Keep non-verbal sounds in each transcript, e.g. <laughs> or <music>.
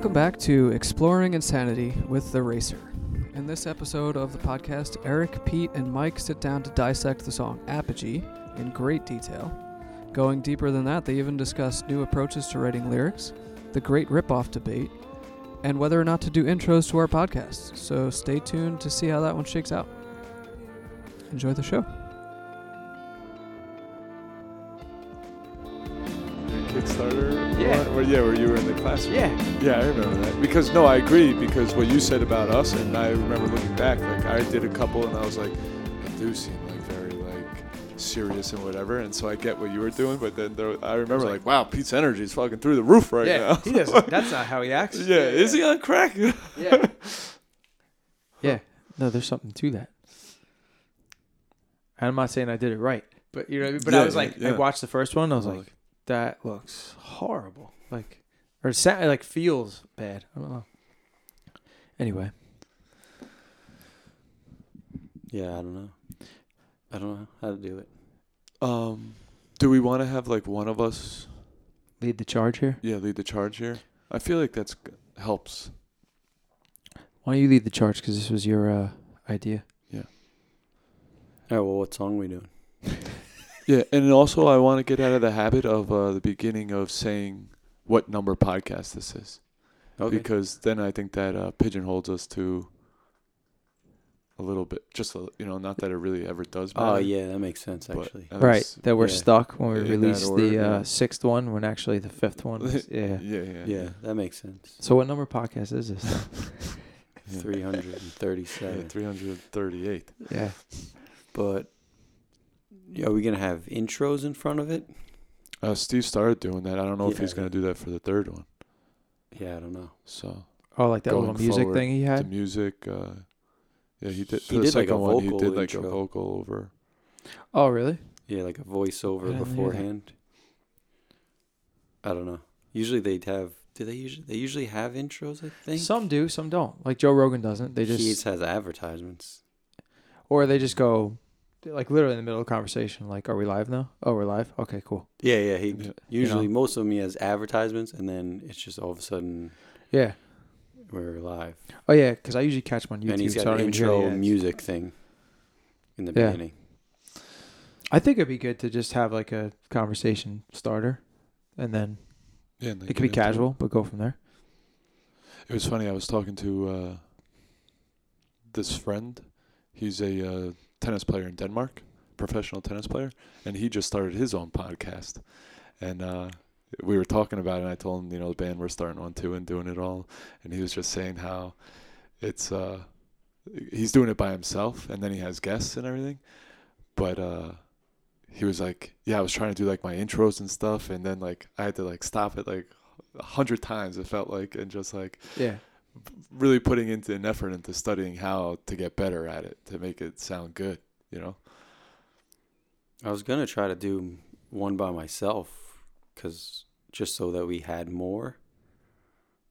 Welcome back to Exploring Insanity with the Racer. In this episode of the podcast, Eric, Pete, and Mike sit down to dissect the song Apogee in great detail. Going deeper than that, they even discuss new approaches to writing lyrics, the great ripoff debate, and whether or not to do intros to our podcasts. So stay tuned to see how that one shakes out. Enjoy the show. Kickstarter? Yeah. Or, or yeah, where you were in the classroom. Yeah. Yeah, I remember that. Because no, I agree. Because what you said about us, and I remember looking back, like I did a couple, and I was like, I do seem like very like serious and whatever. And so I get what you were doing, but then there, I remember like, wow, Pete's energy is fucking through the roof right yeah, now. he doesn't. <laughs> That's not how he acts. yeah, is he on crack? <laughs> Yeah. yeah. No, there's something to that. I'm not saying I did it right, but you know, what I mean? but Yeah, I was like, yeah. I watched the first one. I was like, that looks horrible. Like, or sa- like feels bad. I don't know. Anyway, Yeah, I don't know. I don't know how to do it. um, do we want to have like one of us, lead the charge here. yeah, lead the charge here? I feel like that's helps. Why don't you lead the charge? Because this was your uh, idea. Yeah. All right, well, what song are we doing? <laughs> Yeah, and also I want to get out of the habit of uh, the beginning of saying what number podcast this is, Okay. because then I think that uh, pigeonholes us to a little bit. Just a, you know, not that it really ever does. Matter, oh, yeah, that makes sense, actually. at right. least- That we're yeah. stuck when we In that released order, the uh, yeah. sixth one, when actually the fifth one. Was, <laughs> yeah. Yeah, yeah, Yeah, that makes sense. So what number podcast is this? <laughs> 337. Yeah, three hundred thirty-eight. yeah. But yeah, are we going to have intros in front of it? Uh, Steve started doing that. I don't know if Yeah. he's gonna do that for the third one. Yeah, I don't know. So Oh, like that little music forward thing he had. the had. music. Uh, yeah, he did. He the did, like, a second one, he vocal did like a intro. vocal over. Oh, really? Yeah, like a voiceover I didn't hear that. beforehand. I don't know. Usually they'd have. Do they usually? They usually have intros. I think Some do, some don't. Like Joe Rogan doesn't. They just just has advertisements. or they just go like literally in the middle of the conversation. Like, are we live now? Oh, we're live. Okay, cool. Yeah, yeah. He Yeah. usually most of them he has advertisements, and then it's just all of a sudden Yeah. we're live. Oh yeah, because I usually catch them on YouTube. and he's so I got don't an even hear the intro music thing in the Yeah. beginning. I think it'd be good to just have like a conversation starter, and then Yeah, and it could be get into casual, but go from there. It was funny. I was talking to uh, this friend. He's a uh, tennis player in Denmark, professional tennis player, and he just started his own podcast. And uh, we were talking about it. And I told him, you know, the band we're starting on too and doing it all. And he was just saying how it's uh, he's doing it by himself, and then he has guests and everything. But uh, he was like, "Yeah, I was trying to do like my intros and stuff, and then like I had to like stop it like a hundred times. It felt like, and just like." Yeah. Really putting into an effort into studying how to get better at it to make it sound good you know I was gonna try to do one by myself, cause just so that we had more.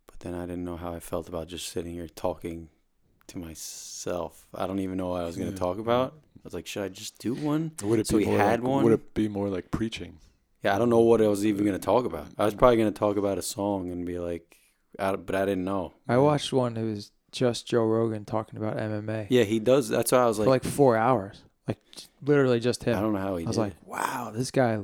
But then I didn't know how I felt about just sitting here talking to myself. I don't even know what I was gonna Yeah. talk about. I was like, should I just do one? would it So be we had like, one? would it be more like preaching Yeah, I don't know what I was even gonna talk about. I was probably gonna talk about a song and be like, I, but I didn't know. I watched one that was just Joe Rogan talking about MMA Yeah, he does. That's why I was for like, like four hours, like literally just him. I don't know how he I was did. like, wow, this guy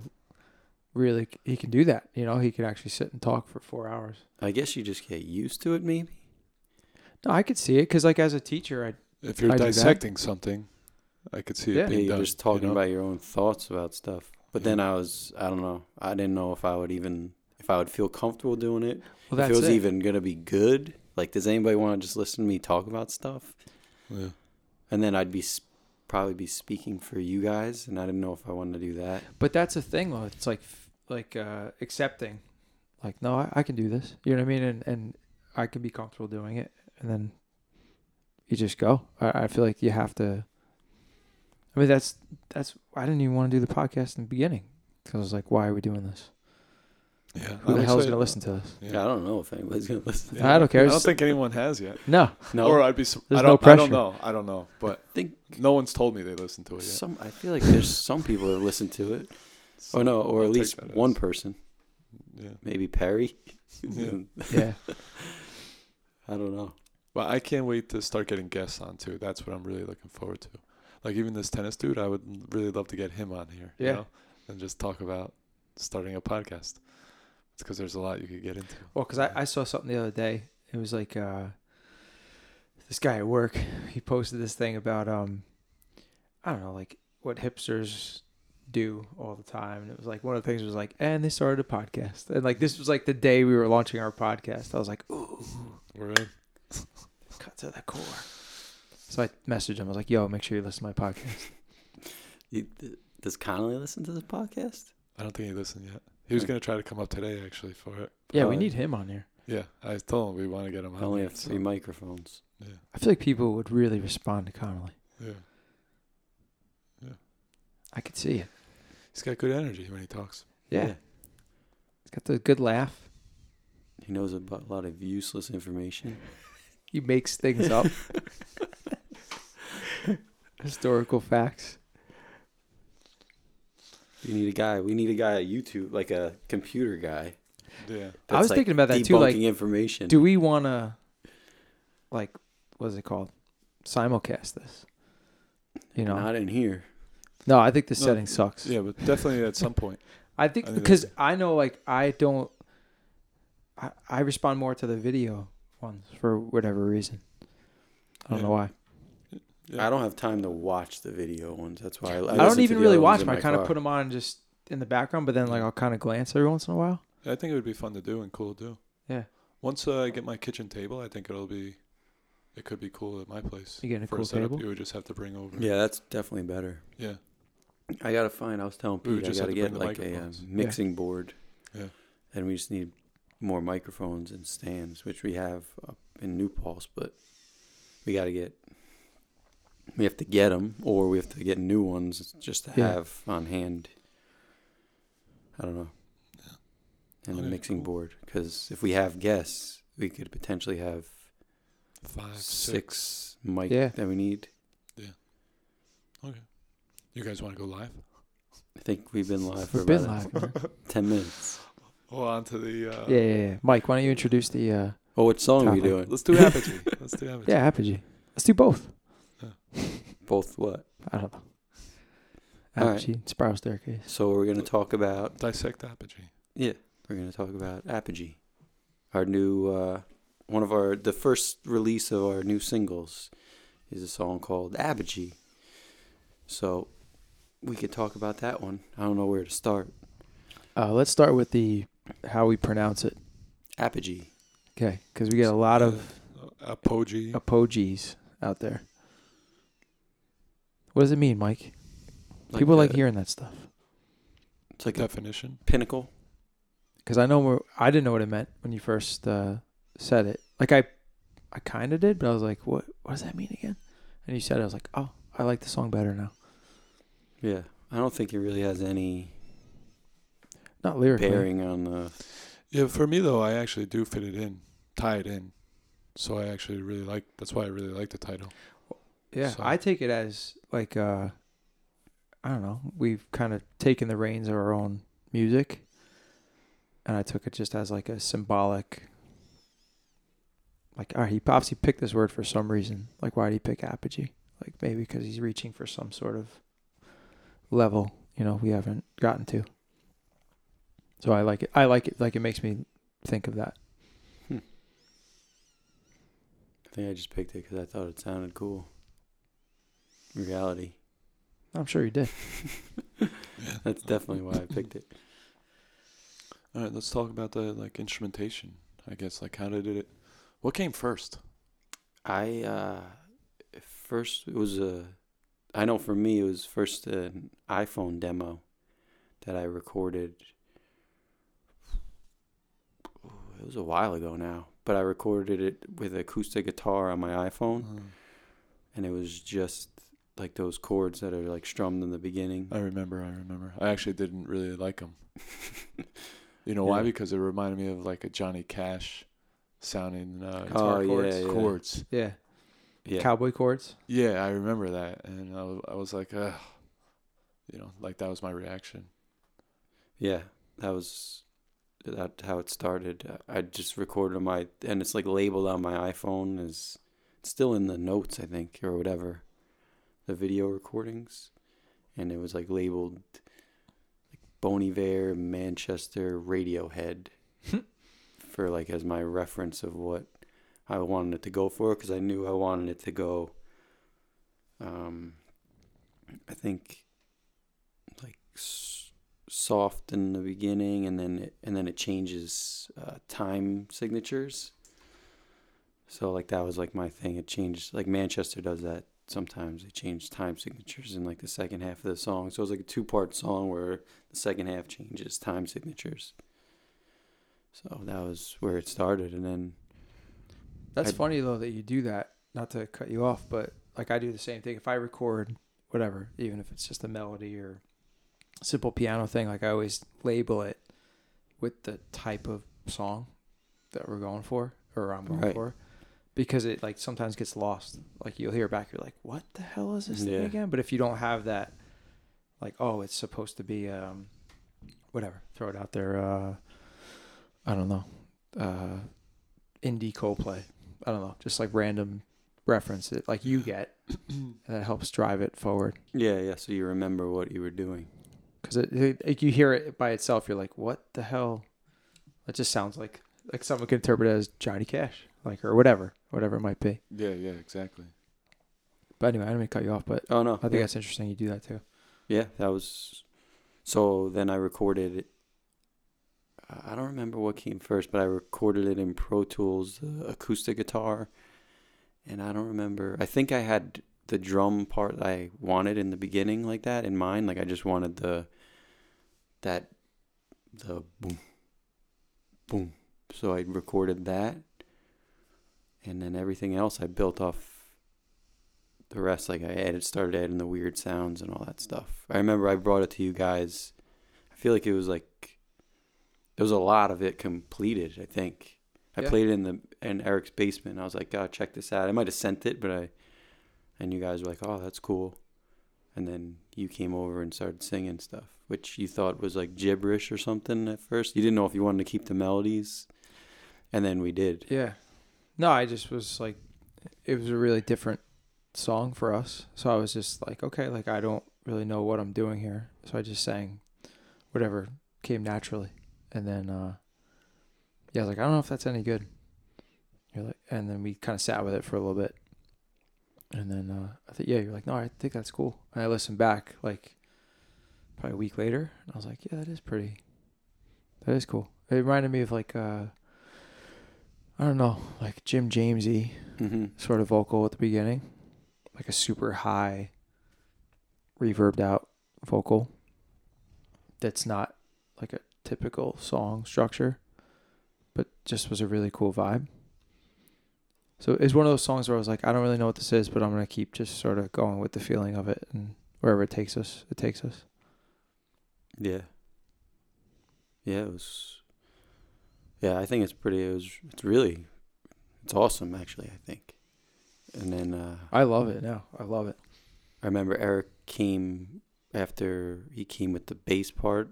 really he can do that. You know, he can actually sit and talk for four hours. I guess you just get used to it, maybe. No, I could see it because, like, as a teacher, I if you're I do that. dissecting something i could see it Yeah. Yeah, you're done, just talking you know? about your own thoughts about stuff. But then I was, I don't know. I didn't know if I would even, if I would feel comfortable doing it. well, if it was it. even gonna be good. Like, does anybody want to just listen to me talk about stuff? yeah. And then I'd be s- probably be speaking for you guys, and I didn't know if I wanted to do that. But that's the thing, though. It's like like uh, accepting, like, no, I, I can do this. You know what I mean? And and I can be comfortable doing it, and then you just go. I, I feel like you have to. I mean, that's that's. I didn't even want to do the podcast in the beginning because I was like, why are we doing this? Yeah Who the I'm hell's excited. gonna listen to us? yeah. Yeah, I don't know if anybody's gonna listen. I don't care. i don't think anyone has yet No, No, or i'd be su- There's I, no don't, I don't know i don't know but I think no one's told me they listened to it yet some. I feel like there's some people that listen to it. So Oh no, or I'll at take least that as- one person, yeah maybe Perry. Yeah. <laughs> yeah. I don't know. Well, I can't wait to start getting guests on too. That's what I'm really looking forward to. Like even this tennis dude, I would really love to get him on here. Yeah. You know? And just talk about starting a podcast. It's because there's a lot you could get into. Well, because I, I saw something the other day. It was like uh, this guy at work. He posted this thing about um, I don't know, like what hipsters do all the time, and it was like one of the things was like, and they started a podcast, and like this was like the day we were launching our podcast. I was like, ooh, We're in. cut to the core. So I messaged him. I was like, yo, make sure you listen to my podcast. <laughs> You, does Connolly listen to this podcast? I don't think he listened yet. He was gonna try to come up today actually for it. Yeah, we Uh, need him on here. Yeah, I told him we want to get him I on. only here, have three so, microphones. Yeah, I feel like people would really respond to Connolly. Yeah. Yeah. I could see it. He's got good energy when he talks. Yeah, he's got the good laugh. He knows about a lot of useless information. <laughs> He makes things up. <laughs> Historical facts. You need a guy. We need a guy at YouTube, like a computer guy. Yeah. I was like, thinking about that too, like, information. Do we want to, like, what's it called? Simulcast this. You know? Not in here. no, I think the No, setting sucks. Yeah, but definitely at some point. <laughs> I think because that's- I know, like, I don't. I, I respond more to the video ones for whatever reason. I don't Yeah. know why. Yeah. I don't have time to watch the video ones. That's why I, I, I, don't even really watch them. I my kind of put them on just in the background, but then like I'll kind of glance every once in a while. I think it would be fun to do and cool to do. Yeah. Once uh, I get my kitchen table, I think it'll be, it could be cool at my place. You getting a For cool setup, table? you would just have to bring over. Yeah, that's definitely better. Yeah. I gotta find. I was telling We would Pete I gotta to get like a uh, microphones. mixing board. Yeah. And we just need more microphones and stands, which we have up in New Paltz, but we gotta get. We have to get them, or we have to get new ones just to Yeah. have on hand. I don't know. And a mixing cool. board, because if we have guests, we could potentially have Five, six. six mic Yeah. that we need. Yeah. Okay. You guys want to go live? I think we've been live for been about live. <laughs> ten minutes. Well, on to the. Uh, yeah, yeah, yeah. Mike, why don't you introduce the? uh Oh, what song are we doing? Let's do Apogee. Let's do <laughs> Apogee. Yeah, Apogee. Let's do both. Both what? I don't know. All right. Apogee, Spiral Staircase. So we're gonna talk about Dissect Apogee. yeah, we're gonna talk about Apogee, our new uh, one of our the first release of our new singles is a song called Apogee. So we could talk about that one. I don't know where to start. Uh, let's start with the how we pronounce it. Apogee. Okay, because we get a lot of Uh, Apogee. apogees out there. What does it mean, Mike? Like People like a- hearing that stuff. It's like a definition. pinnacle. Because I know we're, I didn't know what it meant when you first uh, said it. Like I, I kind of did, but I was like, "What? What does that mean again?" And you said it. I was like, "Oh, I like the song better now." Yeah, I don't think it really has any Not lyrically. bearing on the. Yeah, for me though, I actually do fit it in, tie it in. So I actually really like. That's why I really like the title. Yeah, So- I take it as like uh I don't know. We've kind of taken the reins of our own music, and I took it just as like a symbolic. Like, all right, he obviously picked this word for some reason. Like, why did he pick apogee? Like, maybe because he's reaching for some sort of level, you know, we haven't gotten to. So I like it. I like it. Like, it makes me think of that. I think I just picked it because I thought it sounded cool. Reality. I'm sure you did. <laughs> That's definitely why I picked it. All right, let's talk about the like instrumentation. I guess like how did it? What came first? I uh first it was a I know for me it was first an iPhone demo that I recorded it was a while ago now, but I recorded it with acoustic guitar on my iPhone Uh, and it was just like those chords that are like strummed in the beginning. I remember. I remember. I actually didn't really like them. <laughs> You know why? Because it reminded me of like a Johnny Cash sounding uh, Oh, guitar yeah, chords. yeah. chords. Yeah. Yeah. Cowboy chords. Yeah, I remember that, and I was, I was like, Ugh. you know, like that was my reaction. Yeah, that was that how it started. I just recorded on my and it's like labeled on my iPhone as it's still in the notes I think or whatever, the video recordings, and it was like labeled like Bon Iver, Manchester, Radiohead, <laughs> for like as my reference of what I wanted it to go for because I knew I wanted it to go. Um, I think like s- soft in the beginning, and then it, and then it changes uh, time signatures. So like that was like my thing. It changed like Manchester does that sometimes. They change time signatures in like the second half of the song. So it was like a two part song where the second half changes time signatures. So that was where it started, and then That's I'd- funny though that you do that. Not to cut you off, but like I do the same thing. If I record whatever, even if it's just a melody or simple piano thing, like I always label it with the type of song that we're going for or I'm going Right. for. Because it like sometimes gets lost. Like you'll hear it back, you're like, What the hell is this thing again? But if you don't have that like, oh, it's supposed to be um whatever, throw it out there, uh I don't know. Uh indie Coldplay. I don't know, just like random reference it like you get, and <coughs> that helps drive it forward. yeah, yeah. So you remember what you were doing. Because it, it, like you hear it by itself, you're like, what the hell? It just sounds like like someone could interpret it as Johnny Cash, like or whatever, whatever it might be. Yeah, yeah, exactly. But anyway, I didn't mean to cut you off, but Oh no, I think yeah. that's interesting. You do that too. Yeah, that was. So then I recorded it. I don't remember what came first, but I recorded it in Pro Tools, the acoustic guitar, and I don't remember. I think I had the drum part I wanted in the beginning, like that in mind. Like I just wanted the that the boom, boom. So I recorded that, and then everything else I built off the rest like i added started adding the weird sounds and all that stuff. I remember i brought it to you guys. I feel like it was like there was a lot of it completed i think. I Yeah. played it in the in eric's basement. I was like god check this out. I might have sent it but i and you guys were like oh that's cool. And then you came over and started singing stuff which you thought was like gibberish or something at first. You didn't know if you wanted to keep the melodies. And then we did. Yeah. No, I just was like, it was a really different song for us. So I was just like, okay, like I don't really know what I'm doing here. So I just sang whatever came naturally. And then, uh, yeah, I was like, I don't know if that's any good. You're like, and then we kind of sat with it for a little bit. And then, uh, I think, yeah, you're like, no, I think that's cool. And I listened back like probably a week later. And I was like, yeah, that is pretty, that is cool. It reminded me of like, uh, I don't know, like Jim Jamesy mm-hmm. sort of vocal at the beginning, like a super high, reverbed out vocal. That's not like a typical song structure, but just was a really cool vibe. So it's one of those songs where I was like, I don't really know what this is, but I'm gonna keep just sort of going with the feeling of it, and wherever it takes us, it takes us. Yeah. Yeah, it was. Yeah, I think it's pretty. It was. It's really. It's awesome, actually. I think. And then uh, I love it now. I love it. I remember Eric came after he came with the bass part,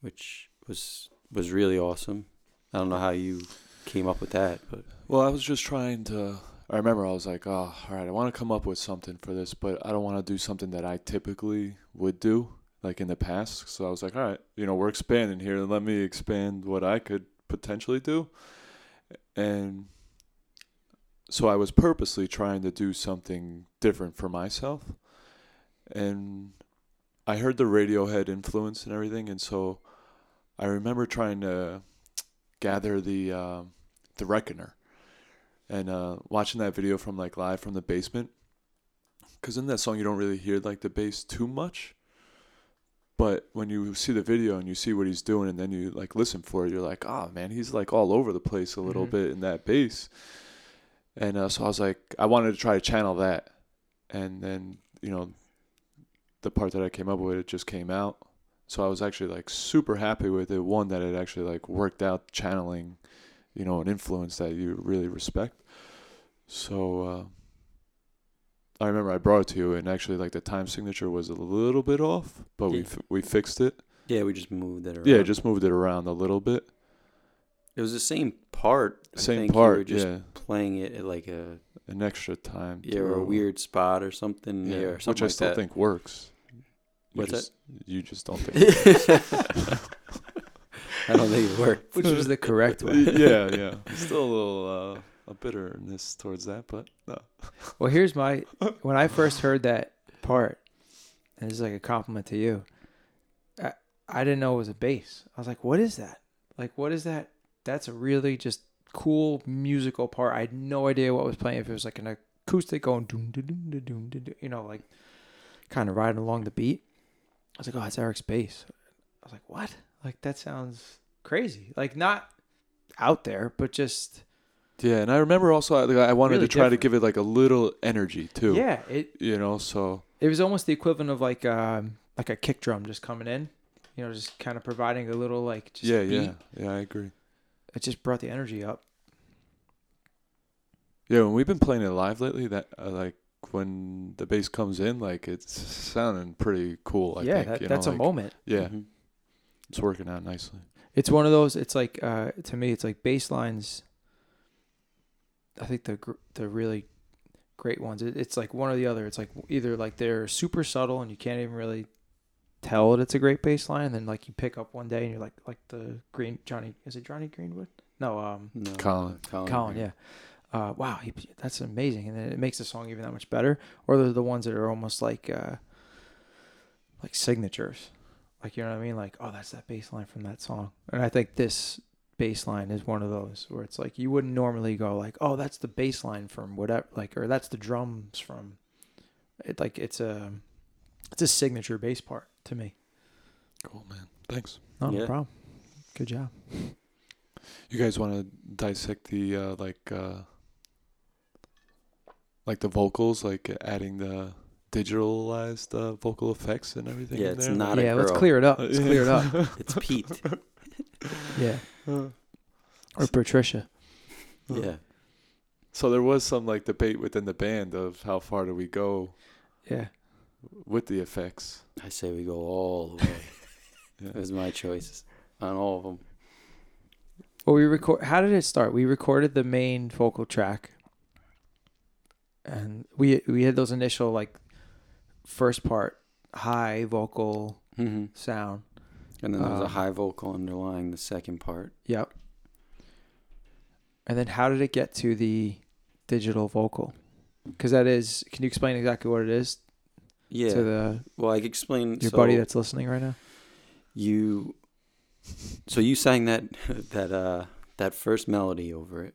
which was was really awesome. I don't know how you came up with that, but Well, I was just trying to. I remember I was like, oh, all right, I want to come up with something for this, but I don't want to do something that I typically would do, like in the past. So I was like, all right, you know, we're expanding here. and Let me expand what I could potentially do. And so I was purposely trying to do something different for myself. And I heard the Radiohead influence and everything. And so I remember trying to gather the. um the Reckoner, and uh, watching that video from like live from the basement. Because in that song you don't really hear like the bass too much, but when you see the video and you see what he's doing, and then you like listen for it, you're like, oh man, he's like all over the place a little Mhm. bit in that bass. And uh, so I was like, I wanted to try to channel that, and then you know, the part that I came up with it just came out. So I was actually like super happy with it. One that it actually like worked out channeling you know, an influence that you really respect. So uh, I remember I brought it to you, and actually, like the time signature was a little bit off, but we Yeah. f- we fixed it. Yeah, we just moved it around. Yeah, just moved it around a little bit. it was the same part. I Same think you were part, just yeah. playing it at like a An extra time. yeah, or a through. weird spot or something. Yeah, Yeah, or which something I like still that. think works. You What's that? just, You just don't think. <laughs> I don't think it worked. Which was the correct <laughs> way. yeah, yeah. Still a little uh, a bitterness towards that, but no. <laughs> Well, here's my <laughs> when I first heard that part, and this is like a compliment to you. I, I didn't know it was a bass. I was like, "What is that? Like, what is that? That's a really just cool musical part." I had no idea what was playing. If it was like an acoustic going doom doom doom doom doom, doom, doom, you know, like kind of riding along the beat. I was like, "Oh, it's Eric's bass." I was like, "What? Like that sounds crazy. Like not out there, but just Yeah, and I remember also I, like, I wanted Really to try different. to give it like a little energy too. yeah, it You know, so It was almost the equivalent of like um like a kick drum just coming in, you know, just kind of providing a little like just yeah, beat. yeah, yeah. I agree. It just brought the energy up. Yeah, when we've been playing it live lately, that uh, like when the bass comes in, like it's sounding pretty cool. I yeah, think. that, you know, that's a like, moment. Yeah, Mhm. it's working out nicely. It's one of those. It's like uh to me, it's like bass lines. I think the the really great ones. It, it's like one or the other. It's like either like they're super subtle and you can't even really tell that it's a great bass line, and then like you pick up one day and you're like like the Green Johnny is it Johnny Greenwood? No, um No, Colin. Colin. Colin, yeah. Uh, wow, he, that's amazing, and then it makes the song even that much better. Or they're the ones that are almost like uh, like signatures, like you know what I mean? Like, oh, that's that bass line from that song. And I think this bass line is one of those where it's like you wouldn't normally go like, oh, that's the bass line from whatever, like, or that's the drums from. It like it's a it's a signature bass part to me. Cool, man. Thanks. No, no problem. Good job. You guys want to dissect the uh, like uh, like the vocals, like adding the digitalized uh, vocal effects and everything? Yeah, in it's there? not a yeah, let's clear it up. Let's clear it up. <laughs> It's Pete. <laughs> Yeah, or Patricia. yeah. So there was some like debate within the band of how far do we go Yeah. with the effects. I say we go all the way. <laughs> Yeah. It was my choice on all of them. Well, we record. How did it start? We recorded the main vocal track, and we we had those initial like first part high vocal hmm sound. And then there's was a Um, high vocal underlying the second part. Yep. And then how did it get to the digital vocal? Because that is. Can you explain exactly what it is Yeah. to the well, I can explain. your so buddy that's listening right now? you. So you sang that <laughs> that uh that first melody over it.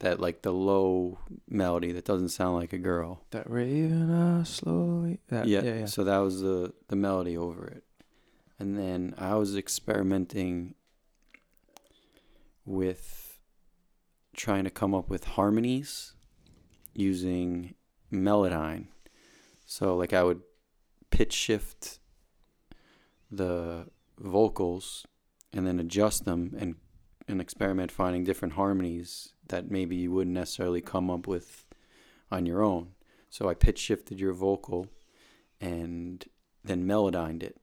That like the low melody that doesn't sound like a girl. That raven uh, slowly. That, yeah, yeah, yeah. So that was the the melody over it, and then I was experimenting with trying to come up with harmonies using Melodyne. So like I would pitch shift the vocals and then adjust them and and experiment finding different harmonies that maybe you wouldn't necessarily come up with on your own. So I pitch shifted your vocal and then melodined it.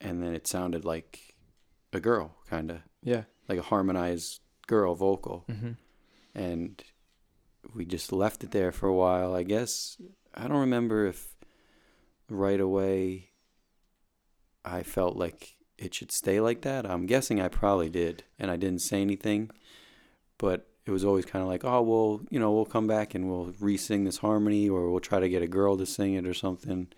And then it sounded like a girl, kind of yeah. like a harmonized girl vocal. Mm-hmm. And we just left it there for a while. I guess I don't remember if right away I felt like it should stay like that. I'm guessing I probably did. And I didn't say anything. But it was always kind of like, oh, well, you know, we'll come back and we'll re sing this harmony or we'll try to get a girl to sing it or something.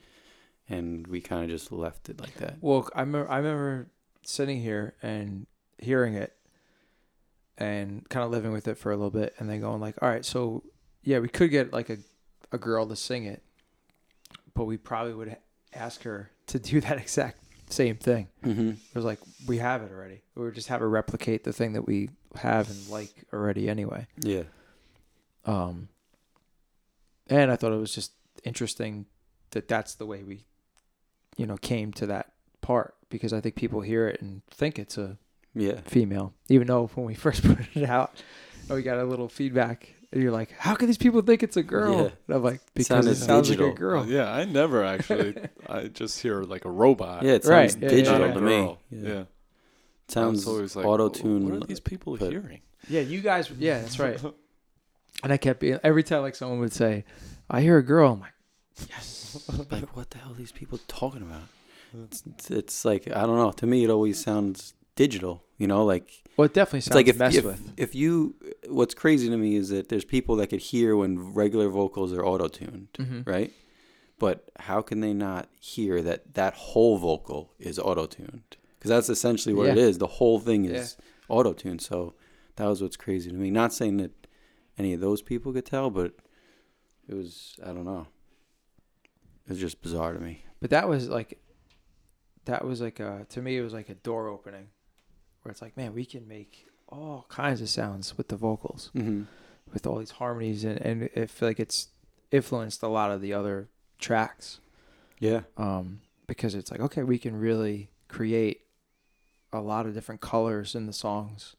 And we kind of just left it like that. Well, I remember, I remember sitting here and hearing it and kind of living with it for a little bit and then going like, all right, so yeah, we could get like a, a girl to sing it, but we probably would ask her to do that <laughs> exact same thing. Mm-hmm. It was like, we have it already. We would just have her replicate the thing that we have and like already anyway. Yeah. Um, and I thought it was just interesting that that's the way we, you know, came to that part because I think people hear it and think it's a Yeah. female, even though when we <laughs> first put it out, we got a little feedback And you're like, how can these people think it's a girl? Yeah. And I'm like, because Sounded it sounds like a girl. Yeah, I never <laughs> actually. I just hear like a robot. Yeah, it Right, sounds yeah, yeah, digital yeah. to me. Yeah. Yeah. It sounds always like, auto tune. What are these people but- hearing? Yeah, you guys. Yeah, that's right. <laughs> And I kept being every time like someone would say, "I hear a girl," I'm like, "Yes." <laughs> like what the hell are these people talking about? It's, it's, it's like I don't know. To me, it always sounds digital. You know, like Well, it definitely sounds like if messed if, with. if you. What's crazy to me is that there's people that could hear when regular vocals are auto tuned, Mm-hmm. right? But how can they not hear that that whole vocal is auto tuned? Because that's essentially what it Yeah. is. The whole thing is auto tuned. So that was what's crazy to me. Not saying that any of those people could tell, but it was I don't know. It was just bizarre to me. But that was like, that was like a to me it was like a door opening, where it's like, man, we can make all kinds of sounds with the vocals, Mm-hmm. with all these harmonies, and and I feel like it's influenced a lot of the other tracks. Yeah. um, because it's like okay, we can really create a lot of different colors in the songs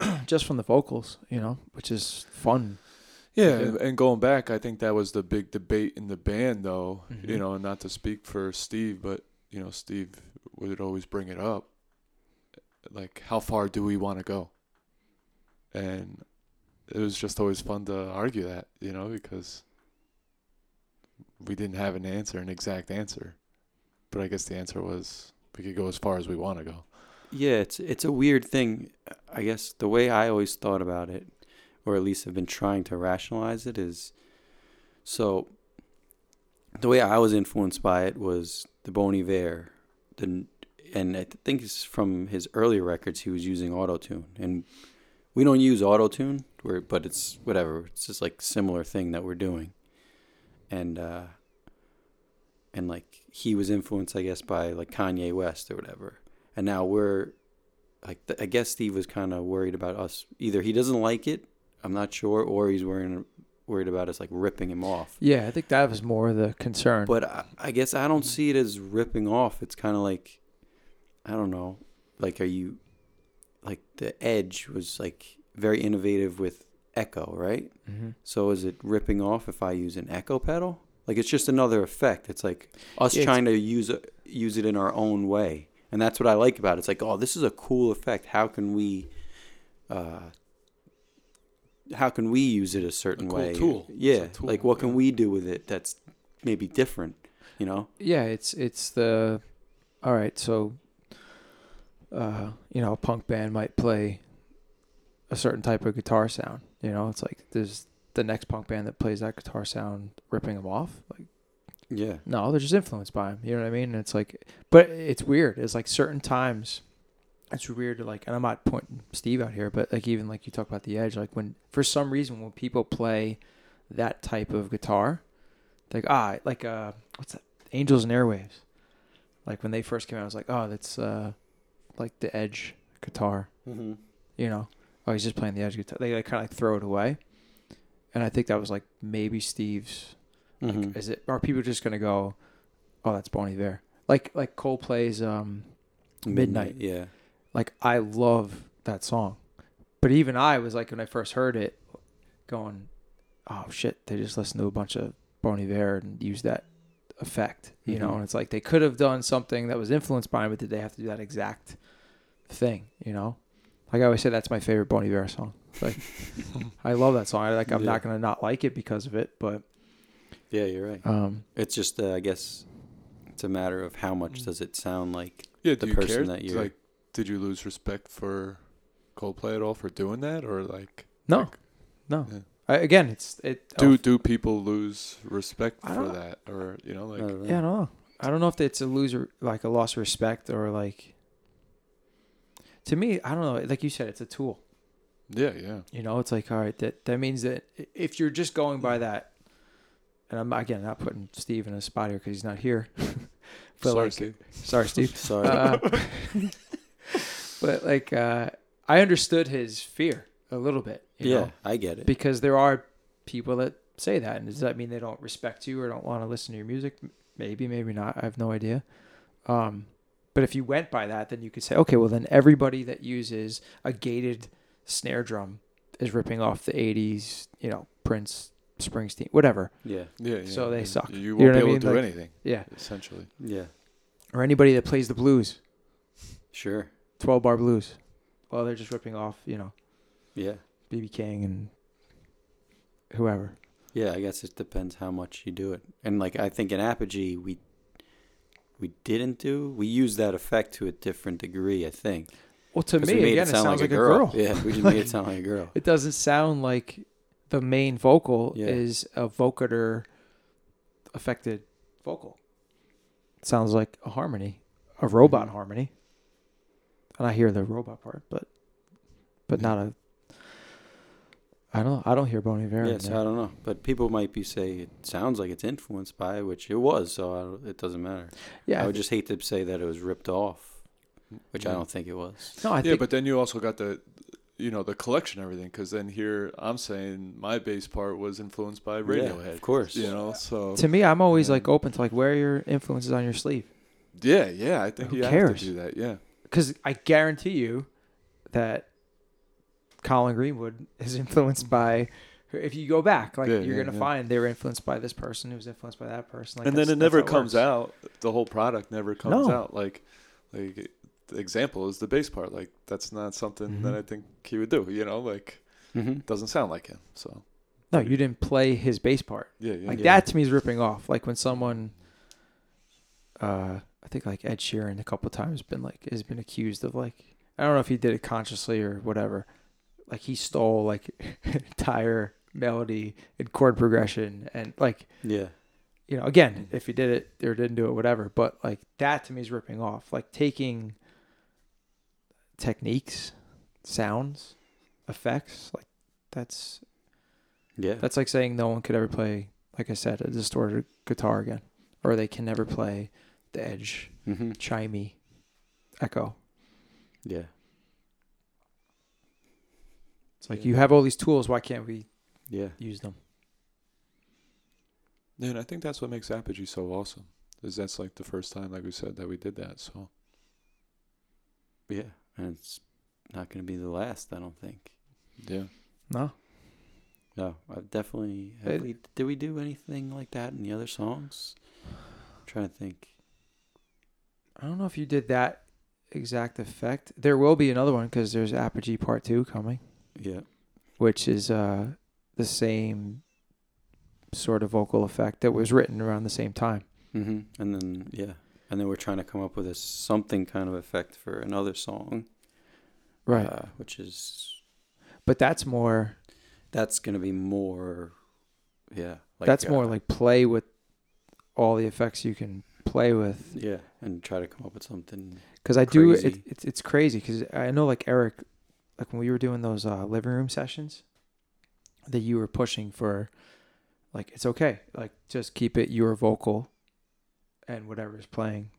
<clears throat> just from the vocals, you know, which is fun. Yeah, and- and going back, I think that was the big debate in the band, though. Mhm. You know, not to speak for Steve, but you know, Steve would always bring it up. Like, how far do we want to go? And it was just always fun to argue that, you know, because we didn't have an answer, an exact answer. But I guess the answer was we could go as far as we want to go. Yeah, it's it's a weird thing. I guess the way I always thought about it, or at least have been trying to rationalize it, is so. The way I was influenced by it was the Bon Iver, the and I think it's from his earlier records. He was using auto tune, and we don't use auto tune, but it's whatever. It's just like similar thing that we're doing, and uh, and like he was influenced, I guess, by like Kanye West or whatever and now we're like I guess Steve was kind of worried about us. Either he doesn't like it, I'm not sure, or he's worrying worried about us like ripping him off. Yeah, I think that was more the concern. But I, I guess I don't see it as ripping off. It's kind of like I don't know, like are you like the Edge was like very innovative with echo, right? mm-hmm. So is it ripping off if I use an echo pedal? Like it's just another effect. It's like us Yeah, trying to use it, use it in our own way, and that's what I like about it. It's like, oh, this is a cool effect. How can we, uh, how can we use it a certain A cool way? tool. It's a Yeah, tool, like what can yeah. we do with it that's maybe different? You know? yeah, it's it's the all right. So, uh, you know, a punk band might play a certain type of guitar sound. You know, it's like there's the next punk band that plays that guitar sound, ripping them off. Like Yeah. no, they're just influenced by them. You know what I mean? And it's like, but it's weird. It's like certain times. It's weird to like, and I'm not pointing Steve out here, but like even like you talk about the edge, like when for some reason when people play that type of guitar, like ah, like uh, what's that? Angels and Airwaves. Like when they first came out, I was like, oh, that's uh, like the edge guitar. Mm-hmm. You know, oh, he's just playing the edge guitar. They like kind of like throw it away, and I think that was like maybe Steve's like, Mm-hmm. is it are people just gonna go, oh, that's Bon Iver? Like like Coldplay's um, Midnight. Yeah. Like I love that song, but even I was like when I first heard it, going, oh shit, they just listened to a bunch of Bon Iver and used that effect, you know, Mhm. and it's like they could have done something that was influenced by him, but did they have to do that exact thing, you know? Like I always say, that's my favorite Bon Iver song. Like <laughs> I love that song. I like I'm Yeah. not gonna not like it because of it, but Yeah, you're right. um, It's just, uh, I guess, it's a matter of how much does it sound like. Yeah, The person care? that you're- Like, did you lose respect for Coldplay at all for doing that, or like, no, like, no. Yeah. I, again, it's it. do oh, do people lose respect for don't- that, or you know, like, I don't know. Yeah, I don't know. I don't know if it's a loser, like a loss of respect, or like. To me, I don't know. Like you said, it's a tool. yeah, yeah, You know, it's like all right. That that means that if you're just going by that, and I'm again not putting Steve in a spot here because he's not here. <laughs> but Sorry, like, Steve. sorry, Steve. <laughs> Sorry. Uh, <laughs> but like, uh, I understood his fear a little bit. You yeah, know? I get it. because there are people that say that and does that mean they don't respect you or don't want to listen to your music maybe maybe not i have no idea um, but if you went by that then you could say okay well then everybody that uses a gated snare drum is ripping off the '80s, you know, Prince, Springsteen, whatever. Yeah. Yeah, yeah. So they and suck. You You won't know be what I able to do Like- anything, Yeah, essentially. Yeah. or anybody that plays the blues, Sure. 12 bar blues. Well, they're just ripping off, you know, Yeah. BB King and whoever. Yeah, I guess it depends how much you do it. And like I think in Apogee we we didn't do we used that effect to a different degree, I think. Well, to me, we again, it it, sounds like, like, a girl. girl. Yeah, we just made it <laughs> sound like a girl. It doesn't sound like the main vocal Yeah. is a vocoder affected vocal. It sounds like a harmony, a robot Mhm. harmony. And I hear the robot part, but but not a. I don't. I don't hear Bon Iver. in Yeah, so there. I don't know, but people might be say it sounds like it's influenced by, which it was. So I it doesn't matter. yeah, I would just hate to say that it was ripped off, which I don't think it was. no. I yeah, think but then you also got the, you know, the collection everything. Because then here I'm saying my bass part was influenced by Yeah, Radiohead. of course. You know, so to me, I'm always Yeah. like open to like wear your influences on your sleeve. yeah, yeah. I think Who you have cares? to do that. Yeah. Because I guarantee you that Colin Greenwood is <laughs> influenced by. If you go back, like Yeah, you're yeah, gonna yeah. find they were influenced by this person who was influenced by that person. Like and then it never comes works. out. The whole product never comes No. out. Like, like the example is the bass part. Like that's not something that Mhm. I think he would do. You know, like Mm-hmm. doesn't sound like him. So No, you didn't play his bass part. yeah, yeah. Like Yeah. that to me is ripping off. Like when someone, uh, I think like Ed Sheeran a couple times been like has been accused of like I don't know if he did it consciously or whatever. Like he stole like <laughs> entire melody and chord progression and like Yeah. you know again if he did it or didn't do it whatever. But like that to me is ripping off. Like taking techniques, sounds, effects like that's Yeah. that's like saying no one could ever play, like I said, a distorted guitar again, or they can never play the edge, mm-hmm. chimey, echo. Yeah. It's like Yeah. you have all these tools. Why can't we Yeah. use them? Yeah, and I think that's what makes Apogee so awesome. Is that's like the first time, like we said, that we did that. So Yeah. And it's not going to be the last, I don't think. yeah, No, No, I've definitely. Have It- we, did we do anything like that in the other songs? I'm trying to think. I don't know if you did that exact effect. There will be another one because there's Apogee Part Two coming, Yeah. which is uh the same sort of vocal effect that was written around the same time. Mm-hmm. And then yeah, and then we're trying to come up with a something kind of effect for another song, Right, Uh, which is but that's more. that's gonna be more. Yeah. Like, that's more uh, like play with all the effects you can play with. Yeah, and try to come up with something. Because I do, it, it's it's crazy. Because I know, like Eric, like when we were doing those uh, living room sessions, that you were pushing for, like it's okay, like just keep it your vocal, and whatever's playing,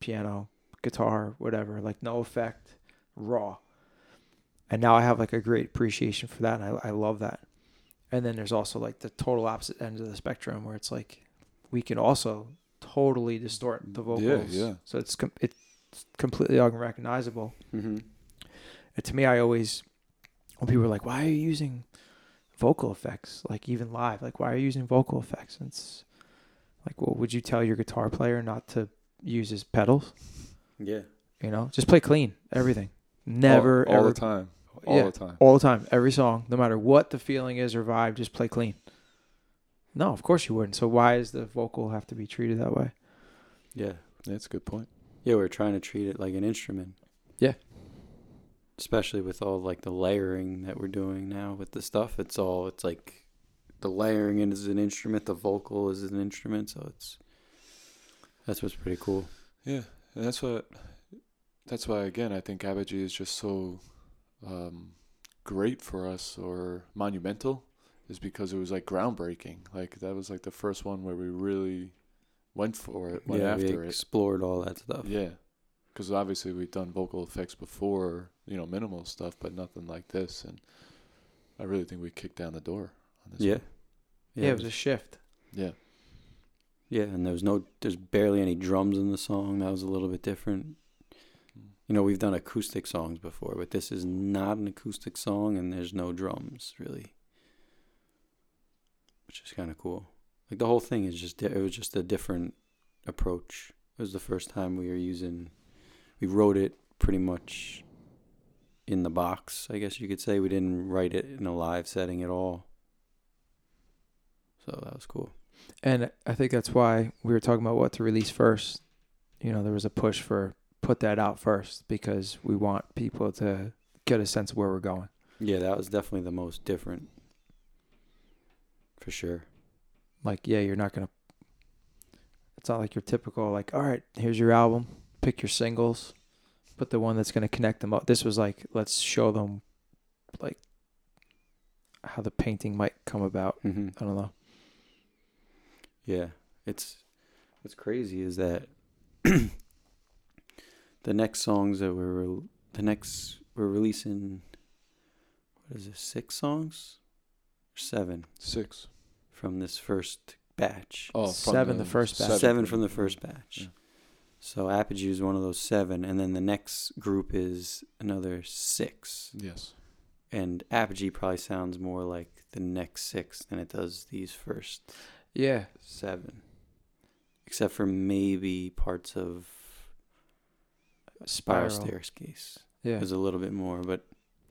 piano, guitar, whatever, like no effect, raw. And now I have like a great appreciation for that, and I I love that. And then there's also like the total opposite end of the spectrum where it's like we can also totally distort the vocals. Yeah, yeah. So it's com- it's completely unrecognizable. Mm-hmm. And to me, I always when people are like, "Why are you using vocal effects? Like even live, like why are you using vocal effects?" And it's like, well, would you tell your guitar player not to use his pedals? Yeah. You know, just play clean, everything. Never all, all ever the time, all Yeah. the time. all the time, every song, no matter what the feeling is or vibe, just play clean. No, of course you wouldn't. So why does the vocal have to be treated that way? Yeah. That's a good point. Yeah, we're trying to treat it like an instrument. Yeah. Especially with all like the layering that we're doing now with the stuff. It's all it's like the layering is an instrument, the vocal is an instrument, so it's that's what's pretty cool. Yeah, and that's what. That's why again I think Apogee is just so um, great for us or monumental, is because it was like groundbreaking. Like that was like the first one where we really went for it, went yeah, we after it. explored all that stuff. Yeah, because obviously we've done vocal effects before, you know, minimal stuff, but nothing like this. And I really think we kicked down the door on this. Yeah. one. Yeah, it was a shift. yeah, yeah, and there was no there's barely any drums in the song. That was a little bit different. you know, we've done acoustic songs before, but this is not an acoustic song, and there's no drums really, which is kind of cool. Like the whole thing is just it was just a different approach. It was the first time we were using. We wrote it pretty much in the box, I guess you could say. We didn't write it in a live setting at all. So that was cool. And I think that's why we were talking about what to release first. You know, there was a push for put that out first because we want people to get a sense of where we're going. Yeah, that was definitely the most different. For sure. Like, yeah, you're not gonna. It's not like your typical like, all right, here's your album, pick your singles, put the one that's gonna connect them up. This was like, let's show them, like, how the painting might come about. Mm-hmm. I don't know. Yeah, it's what's crazy is that <clears throat> the next songs that we're re- the next we're releasing. What is it? Six songs, seven Six. From this first batch. Oh, from Seven, the first batch. seven, from the first batch. Yeah. So Apogee is one of those seven, and then the next group is another six. Yes. And Apogee probably sounds more like the next six than it does these first Yeah, seven, except for maybe parts of Spiral spiral. Staircase. Yeah, There's a little bit more, but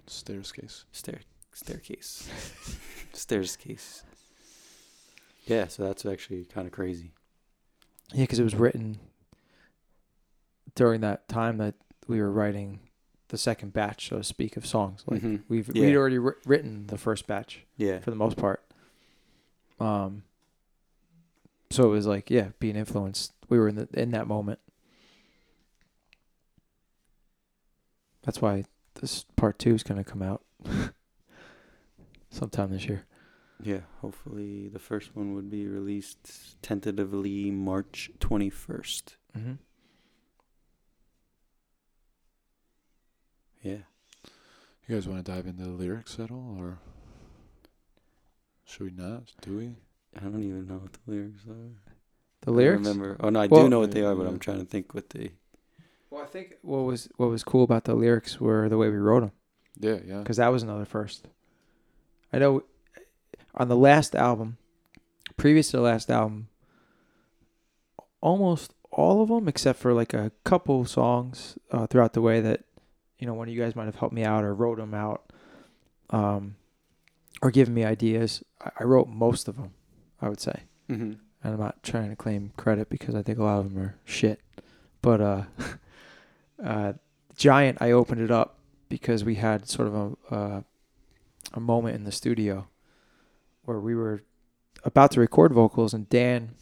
Staircase. stair staircase, <laughs> staircase. Yeah, so that's actually kind of crazy. Yeah, because it was written during that time that we were writing the second batch, so to speak, of songs. Like Mhm. we've Yeah. we'd already wri- written the first batch Yeah, for the most part. Um. So it was like, yeah, being influenced. We were in the in that moment. That's why this part two is gonna come out <laughs> sometime this year. Yeah. Hopefully, the first one would be released tentatively March twenty first. Mm-hmm. Yeah. You guys want to dive into the lyrics at all, or should we not? Do we? I don't even know what the lyrics are. The I lyrics. remember. Oh no, I Well- do know what they are, but Yeah. I'm trying to think what they. Well, I think what was what was cool about the lyrics were the way we wrote them. Yeah, yeah. because that was another first. I know on the last album, previous to the last album, almost all of them, except for like a couple songs uh, throughout the way that you know one of you guys might have helped me out or wrote them out, um, or given me ideas. I, I wrote most of them, I would say, Mm-hmm. and I'm not trying to claim credit because I think a lot of them are shit. But uh, <laughs> uh, Giant, I opened it up because we had sort of a uh, a moment in the studio where we were about to record vocals, and Dan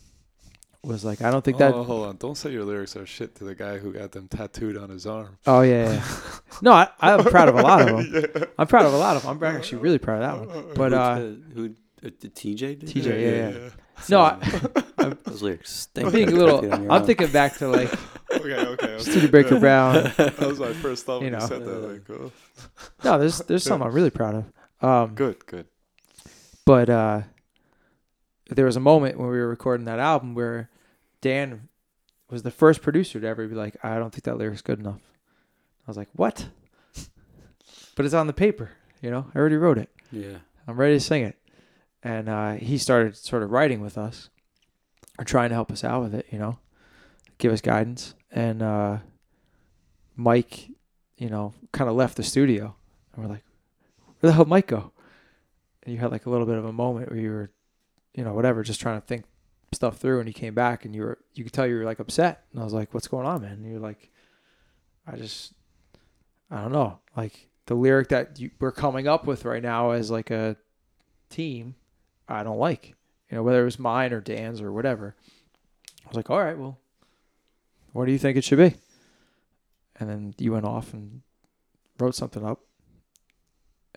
was like, "I don't think that." Oh, hold on! Don't say your lyrics are shit to the guy who got them tattooed on his arm. Oh yeah, yeah. no, I, I'm proud of a lot of them. <laughs> yeah. I'm proud of a lot of them. I'm actually really proud of that one. <laughs> But who, uh, who uh, did TJ did TJ, that? yeah, yeah. no, I, <laughs> Those lyrics stink. I'm being a little. I'm thinking back to like Okay, okay. okay. Studio Breaker Brown. That was my first thought You when you know. said that. Like, oh. No, there's there's some I'm really proud of. Um, Good, good. But uh, there was a moment when we were recording that album where Dan was the first producer to ever be like, "I don't think that lyric's good enough." I was like, "What?" But it's on the paper, you know. I already wrote it. Yeah. I'm ready to sing it. And uh, he started sort of writing with us, or trying to help us out with it, you know, give us guidance. And uh, Mike, you know, kind of left the studio, and we're like, "Where the hell, Mike go?" You had like a little bit of a moment where you were, you know, whatever, just trying to think stuff through. And you came back, and you were, you could tell you were like upset. And I was like, "What's going on, man?" And you're like, "I just, I don't know, like." The lyric that you, we're coming up with right now as like a team I don't like. You know, whether it was mine or Dan's or whatever. I was like, all right, well, what do you think it should be? And then you went off and wrote something up.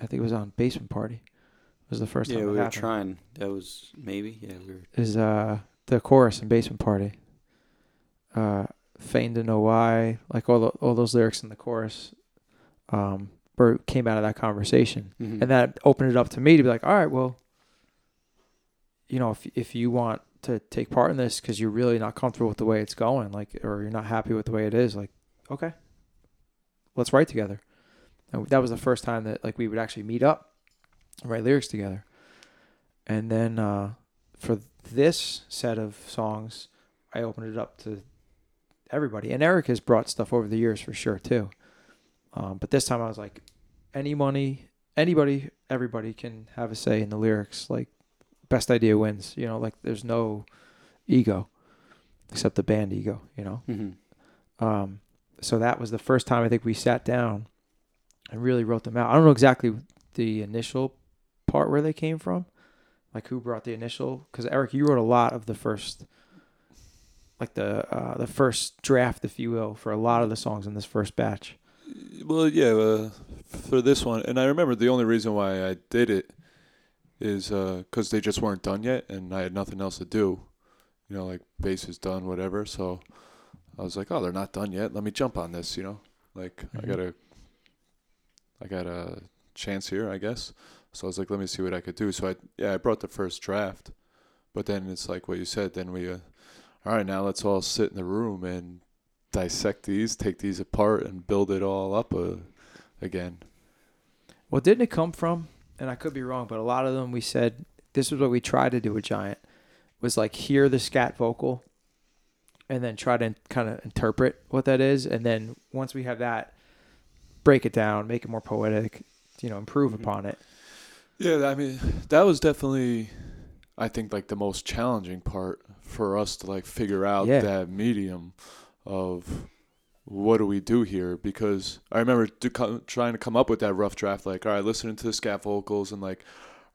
I think it was on Basement Party. Was the first Yeah, time we were happened. trying. That was maybe. Yeah, we were. Is uh the chorus in Basement Party. Uh, feigned to know why, like all the, all those lyrics in the chorus, um, were came out of that conversation. Mhm. and that opened it up to me to be like, all right, well, you know, if if you want to take part in this because you're really not comfortable with the way it's going, like, or you're not happy with the way it is, like, okay, let's write together. And that was the first time that like we would actually meet up, write lyrics together. And then uh, for this set of songs, I opened it up to everybody. And Eric has brought stuff over the years for sure too. Um, but this time I was like, any money, anybody, everybody can have a say in the lyrics. Like, best idea wins. You know, like there's no ego except the band ego. You know. Mm-hmm. Um, so that was the first time I think we sat down and really wrote them out. I don't know exactly the initial part where they came from, like who brought the initial. Because Eric, you wrote a lot of the first, like the uh, the first draft, if you will, for a lot of the songs in this first batch. Well, yeah, uh, for this one, and I remember the only reason why I did it is because they just weren't done yet, and I had nothing else to do. You know, like bass is done, whatever. So I was like, oh, they're not done yet. Let me jump on this. You know, like I Mhm. got a, I got a chance here, I guess. So I was like, let me see what I could do. So I, yeah, I brought the first draft, but then it's like what you said. Then we, uh, all right, now let's all sit in the room and dissect these, take these apart, and build it all up uh, again. Well, didn't it come from? And I could be wrong, but a lot of them we said this is what we tried to do with Giant was like hear the scat vocal, and then try to kind of interpret what that is, and then once we have that, break it down, make it more poetic, you know, improve Mhm. upon it. Yeah, I mean, that was definitely, I think, like the most challenging part for us to like figure out Yeah. that medium of what do we do here? Because I remember co- trying to come up with that rough draft, like, all right, listening to the scat vocals and like,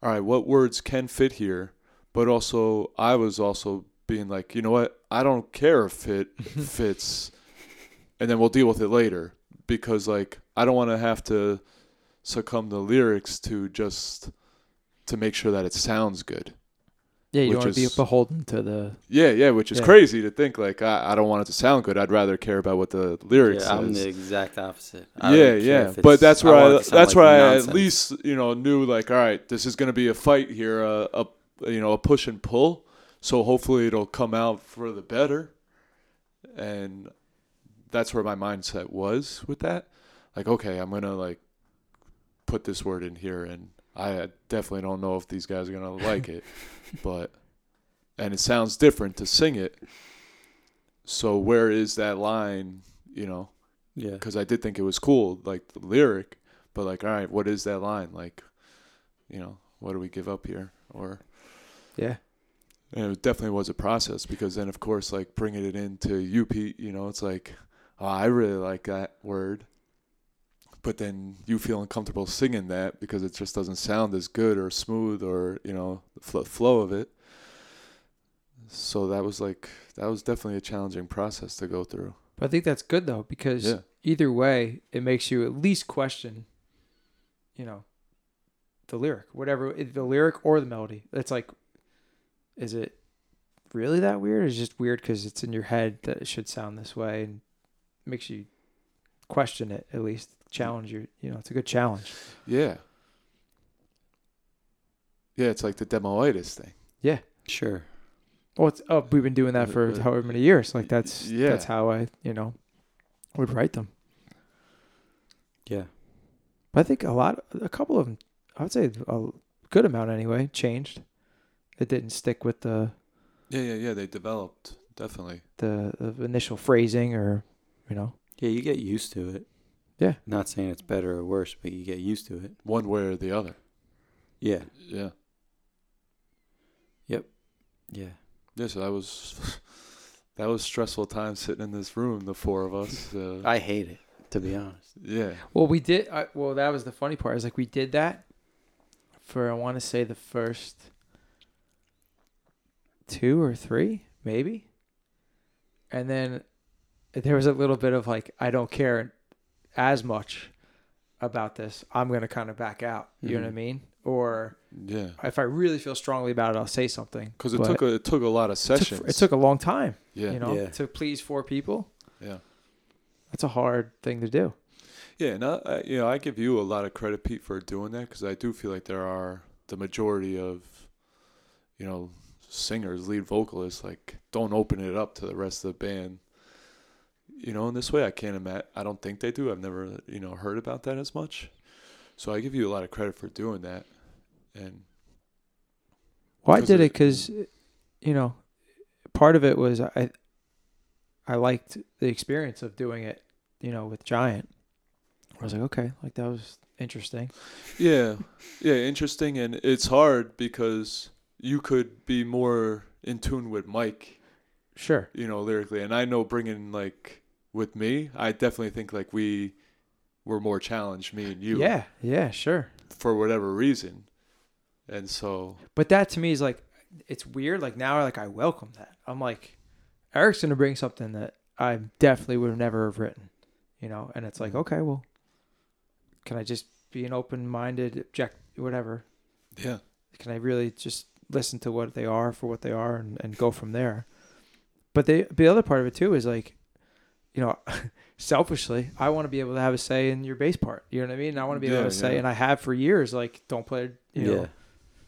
all right, what words can fit here? But also, I was also being like, you know what? I don't care if it <laughs> fits, and then we'll deal with it later because like I don't want to have to succumb to lyrics to just to make sure that it sounds good. Yeah, you want to be beholden to the. Yeah, yeah, which is Yeah. crazy to think like I, I don't want it to sound good. I'd rather care about what the lyrics Yeah, I'm says. the exact opposite. I yeah, yeah, but that's where I, want it to sound that's like where I at least you know knew like all right, this is gonna be a fight here, uh, a you know a push and pull. So hopefully it'll come out for the better, and that's where my mindset was with that. Like okay, I'm gonna like put this word in here, and I uh, definitely don't know if these guys are gonna like it, <laughs> but and it sounds different to sing it. So where is that line? You know, Yeah. because I did think it was cool, like the lyric, but like, all right, what is that line? Like, you know, what do we give up here? Or Yeah. and it definitely was a process because then, of course, like bringing it into UP, you know, it's like, oh, I really like that word, but then you feel uncomfortable singing that because it just doesn't sound as good or smooth or you know the fl- flow of it. So that was like that was definitely a challenging process to go through. But I think that's good though because Yeah. either way, it makes you at least question, you know, the lyric, whatever eh, the lyric or the melody. It's like, is it really that weird? Or is just weird because it's in your head that it should sound this way and makes you question it at least, challenge you. You know, it's a good challenge. Yeah. Yeah, it's like the demoitis thing. Yeah. Sure. Well, it's oh, we've been doing that for Uh, uh, however many years. Like that's yeah. that's how I you know would write them. Yeah. But I think a lot, a couple of them, I would say a good amount anyway, changed. It didn't stick with the Yeah, yeah, yeah. They developed definitely. the, the initial phrasing or, you know. Yeah, you get used to it. Yeah. Not saying it's better or worse, but you get used to it. one way or the other. Yeah. Yeah. Yeah. Yeah. So that was <laughs> that was stressful time sitting in this room, the four of us. <laughs> Uh, I hate it, to be honest. yeah. Well, we did. I, well, that was the funny part. Is like we did that for I want to say the first two or three, maybe, and then there was a little bit of like I don't care as much about this. I'm gonna kind of back out. You know what I Mhm. mean? Or Yeah. if I really feel strongly about it, I'll say something. Because it But took a, it took a lot of it took- It took a long time. yeah. You know, Yeah. to please four people. Yeah. That's a hard thing to do. Yeah, and I, I, you know, I give you a lot of credit, Pete, for doing that because I do feel like there are the majority of, you know, singers, lead vocalists, like don't open it up to the rest of the band. You know, in this way. I can't imagine. I don't think they do. I've never, you know, heard about that as much. So I give you a lot of credit for doing that. And Well, I did it- it because, you know, part of it was I, I liked the experience of doing it, you know, with Giant. I was like, okay, like that was interesting. yeah, yeah, interesting. And it's hard because you could be more in tune with Mike, Sure. you know, lyrically. And I know bringing like with me, I definitely think like we were more challenged, me and you, Yeah. Yeah. Sure. for whatever reason. And so, But that to me is like, it's weird. Like now, like I welcome that. I'm like, Eric's gonna bring something that I definitely would have never have written, you know. And it's like, mm-hmm. okay, well, can I just be an open-minded, object, whatever? yeah, can I really just listen to what they are for what they are and, and go from there? But they, the other part of it too is like, you know, <laughs> selfishly, I want to be able to have a say in your bass part. You know what I mean? And I want to be able Yeah, to say, yeah. and I have for years, like, don't play, you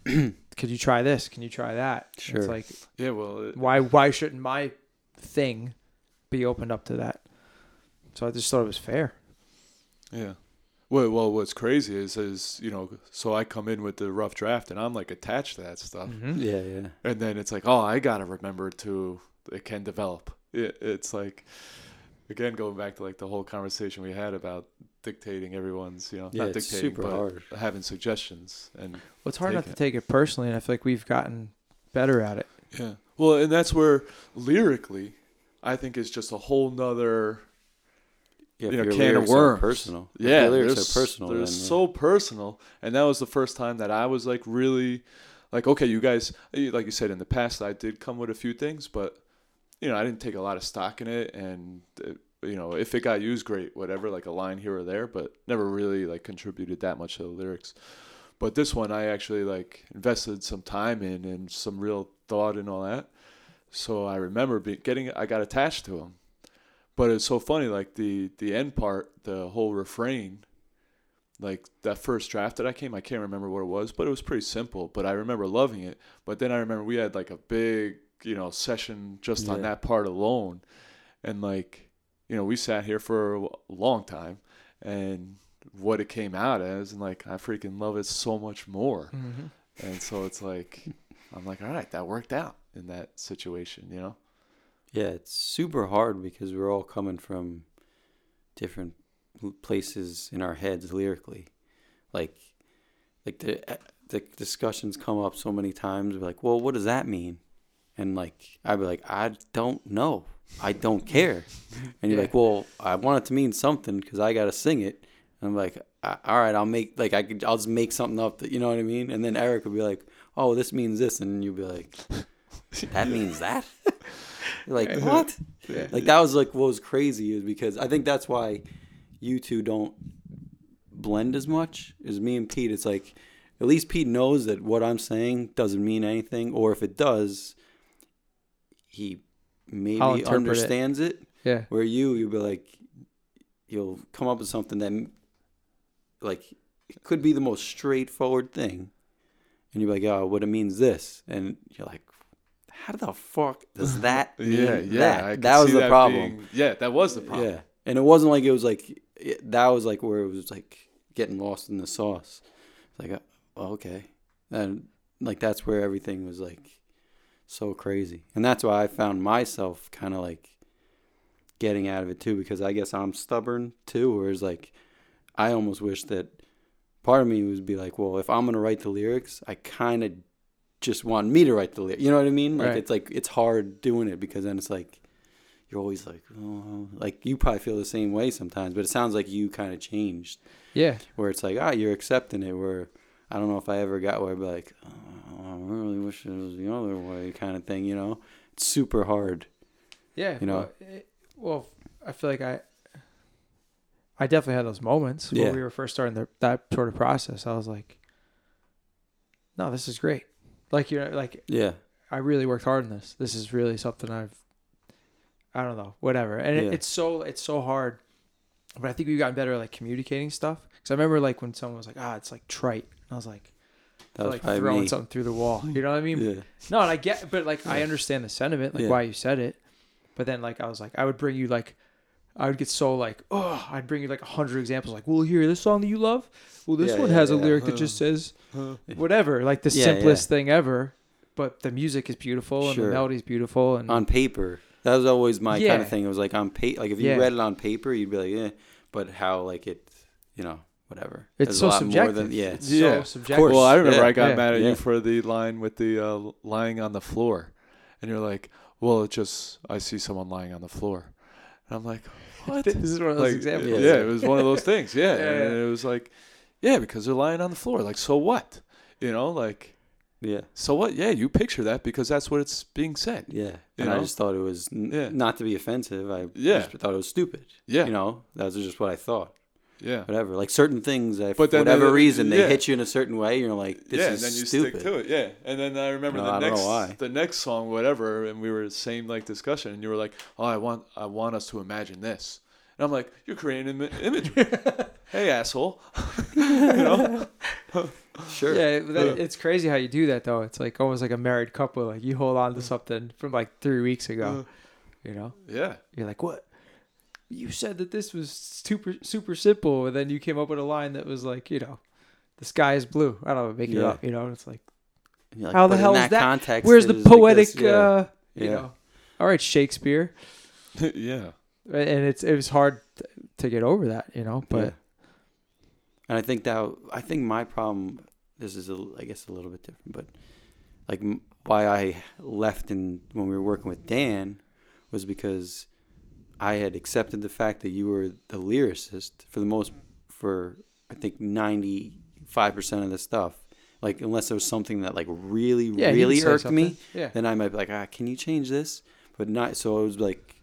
know, <clears throat> could you try this? Can you try that? Sure. It's like, yeah, well, it, why, why shouldn't my thing be opened up to that? So I just thought it was fair. Yeah. Well, well, what's crazy is, is you know, so I come in with the rough draft, and I'm like attached to that stuff, Mhm. Yeah, yeah. and then it's like, oh, I gotta remember to it can develop. It, it's like, again, going back to like the whole conversation we had about dictating everyone's, you know, Yeah, not dictating, super but hard. having suggestions, and Well, it's hard not Take to take it personally, and I feel like we've gotten better at it. yeah, well, and that's where lyrically, I think is just a whole nother Yeah, You if know, your can of lyrics are worms. personal. Yeah, your lyrics they're, are personal. They're then, yeah. so personal, and that was the first time that I was like really, like, okay, you guys, like you said in the past, I did come with a few things, but you know, I didn't take a lot of stock in it, and uh, you know, if it got used, great, whatever, like a line here or there, but never really like contributed that much to the lyrics. But this one, I actually like invested some time in and some real thought and all that. So I remember be, getting, I got attached to him. But it's so funny, like the the end part, the whole refrain, like that first draft that I came, I can't remember what it was, but it was pretty simple. But I remember loving it. But then I remember we had like a big, you know, session just on that part alone, and like, you know, we sat here for a long time, and what it came out as, and like I freaking love it so much more. Mm-hmm. And so it's like, <laughs> I'm like, all right, that worked out in that situation, you know? Yeah, it's super hard because we're all coming from different places in our heads lyrically. Like, like the the discussions come up so many times. We're like, well, what does that mean? And like, I'd be like, I don't know. I don't care. And you're Yeah. like, well, I want it to mean something because I got to sing it. And I'm like, all right, I'll make like I could, I'll just make something up that you know what I mean. And then Eric would be like, oh, this means this, and you'd be like, that means that. <laughs> Like what? Yeah. Like that was like what was crazy is because I think that's why you two don't blend as much as me and Pete. It's like at least Pete knows that what I'm saying doesn't mean anything, or if it does, he maybe interpret it. understands it. Yeah. Where you you'll be like you'll come up with something that like it could be the most straightforward thing, and you're like, oh, what it means this, and you're like. How the fuck does <laughs> that mean Yeah, yeah. that? That was the problem. being- yeah, that was the problem. Yeah, and it wasn't like it was like it, that was like where it was like getting lost in the sauce. It's like, uh, okay, and like that's where everything was like so crazy, and that's why I found myself kind of like getting out of it too, because I guess I'm stubborn too. Whereas like I almost wish that part of me would be like, well, if I'm gonna write the lyrics, I kind of just want me to write the lyrics. You know what I mean? Like Right. it's like it's hard doing it because then it's like you're always like, oh, like you probably feel the same way sometimes, but it sounds like you kind of changed Yeah. where it's like, ah, you're accepting it. Where I don't know if I ever got where I'd be like, oh, I really wish it was the other way, kind of thing. You know, it's super hard. Yeah. You know? Well, it, well, I feel like I, I definitely had those moments Yeah. when we were first starting the, that sort of process. I was like, no, this is great. Like you're like Yeah, I really worked hard on this. This is really something I've, I don't know, whatever. And Yeah. it, it's so it's so hard, but I think we've gotten better at like communicating stuff. Because I remember like when someone was like, ah, it's like trite. And I was like, that was like probably throwing me. something through the wall. You know what I mean? Yeah, No, and I get, but like I understand the sentiment, like Yeah. why you said it. But then like I was like, I would bring you like I would get so like, oh, I'd bring you like a hundred examples. Like, well, here, this song that you love. Well, this Yeah, one yeah, has a yeah. lyric that just says whatever, like the Yeah, simplest thing ever. But the music is beautiful and Sure. the melody's beautiful and on paper. That was always my kind of thing. It was like on paper. Like if you Yeah. read it on paper, you'd be like, yeah. But how like it, you know, whatever. it's There's so a subjective. More than, yeah. it's Yeah, so of subjective. course. Well, I remember Yeah, I got yeah, mad at yeah. you for the line with the uh, lying on the floor, and you're like, "Well, it just I see someone lying on the floor," and I'm like, "What?" <laughs> This is one of those like, examples. Yeah, Yeah. it was one of those things. Yeah, <laughs> Yeah, and it was like, yeah, because they're lying on the floor. Like, so what? You know, like, Yeah. so what? Yeah, you picture that because that's what it's being said. Yeah. You and I just thought it was n- Yeah. not to be offensive. I Yeah. just thought it was stupid. Yeah, You know, that was just what I thought. Yeah, Whatever. Like certain things, that, But for then whatever the- reason, they hit you in a certain way. You're like, this yeah, is and then you stupid. stick to it. Yeah, and then I remember No, the I next the next song, whatever, and we were same like discussion, and you were like, "Oh, I want I want us to imagine this," and I'm like, "You're creating Im- imagery." <laughs> hey, asshole. <laughs> you know? <laughs> Sure. Yeah, that, Yeah. it's crazy how you do that though. It's like almost like a married couple. Like you hold on to mm. something from like three weeks ago. Mm. You know, Yeah, you're like, what? You said that this was super super simple, and then you came up with a line that was like, you know, the sky is blue. I don't know, make it up. You know, it's like, like, How the but in hell is that? that- Context, where's the was like poetic? this. yeah. uh, you know, all right, Shakespeare. <laughs> yeah, and it's it was hard to get over that, you know. But Yeah. and I think that I think my problem. This is, a, I guess, a little bit different, but like m- why I left and when we were working with Dan was because I had accepted the fact that you were the lyricist for the most for I think ninety five percent of the stuff. Like unless there was something that like really yeah, really irked me. Yeah, then I might be like, ah, can you change this? But not. So it was like,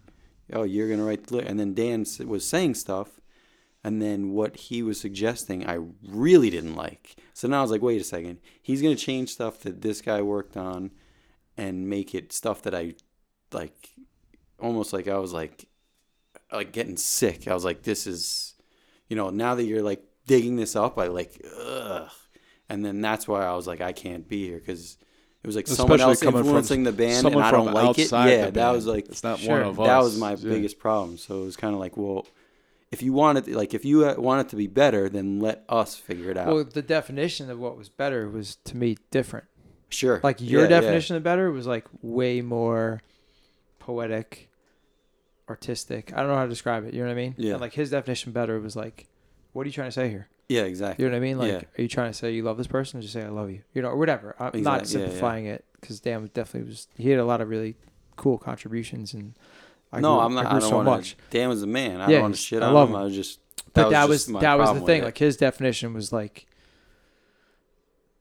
oh, you're gonna write the lyric, and then Dan was saying stuff, and then what he was suggesting, I really didn't like. So now I was like, wait a second, he's gonna change stuff that this guy worked on, and make it stuff that I like, almost like I was like, like getting sick. I was like, this is, you know, now that you're like digging this up, I like, ugh. And then that's why I was like, I can't be here because it was like someone else coming from influencing the band, and I don't like it. Yeah, that was like it's not Sure. one of us. that was my Yeah. biggest problem. So it was kind of like, well, if you want it, like if you uh, want it to be better, then let us figure it out. well, the definition of what was better was to me different. sure. Like your Yeah, yeah. definition of better was like way more poetic, artistic. I don't know how to describe it. You know what I mean? Yeah. And like his definition better was like, what are you trying to say here? Yeah, exactly. You know what I mean? Like, Yeah. are you trying to say you love this person, or just say I love you? You know, or whatever. I'm not Exactly, yeah, yeah. simplifying it because Dan definitely was. He had a lot of really cool contributions, and I no, grew, I'm not. I I, don't so want much. to. Dan was a man. I Yeah, don't want to shit I on love him. him. I was just. But that was that was the thing. Like his definition was like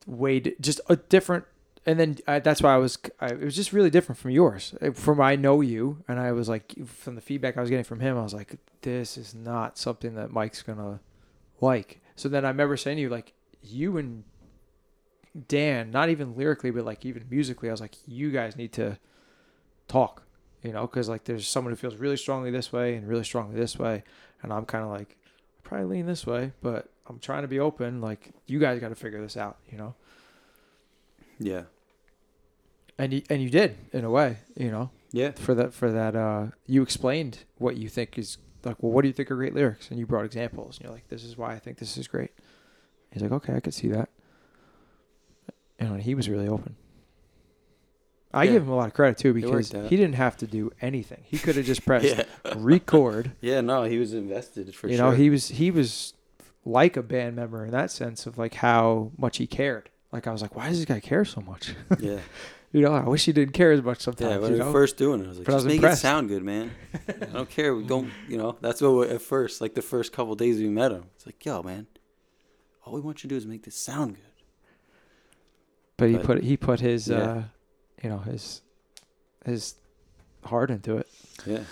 way di- just a different. And then I, that's why I was. I, it was just really different from yours. Uh, From I know you, and I was like, from the feedback I was getting from him, I was like, this is not something that Mike's gonna like. So then I remember saying to you, like, you and Dan, not even lyrically, but like even musically, I was like, you guys need to talk, you know, because like there's someone who feels really strongly this way and really strongly this way, and I'm kind of like, I probably lean this way, but I'm trying to be open. Like you guys got to figure this out, you know, Yeah. and you and you did in a way, you know, Yeah. for that for that uh, you explained what you think is like, well, what do you think are great lyrics, and you brought examples, and you're like, this is why I think this is great. He's like, okay, I could see that. And he was really open. I Yeah. give him a lot of credit too because he didn't have to do anything. He could have just pressed <laughs> Yeah. record. <laughs> Yeah. No, he was invested for you sure. You know, he was he was like a band member in that sense of like how much he cared. Like I was like, why does this guy care so much? <laughs> yeah. you know, I wish he didn't care as much sometimes. Yeah. When you we know? first doing it, I was like, But I just was make impressed. it sound good, man. I don't care. We don't. <laughs> You know, that's what we- at first, like the first couple days we met him, it's like, yo, man, all we want you to do is make this sound good. but he but- put he put his Yeah. uh, you know his his heart into it. Yeah.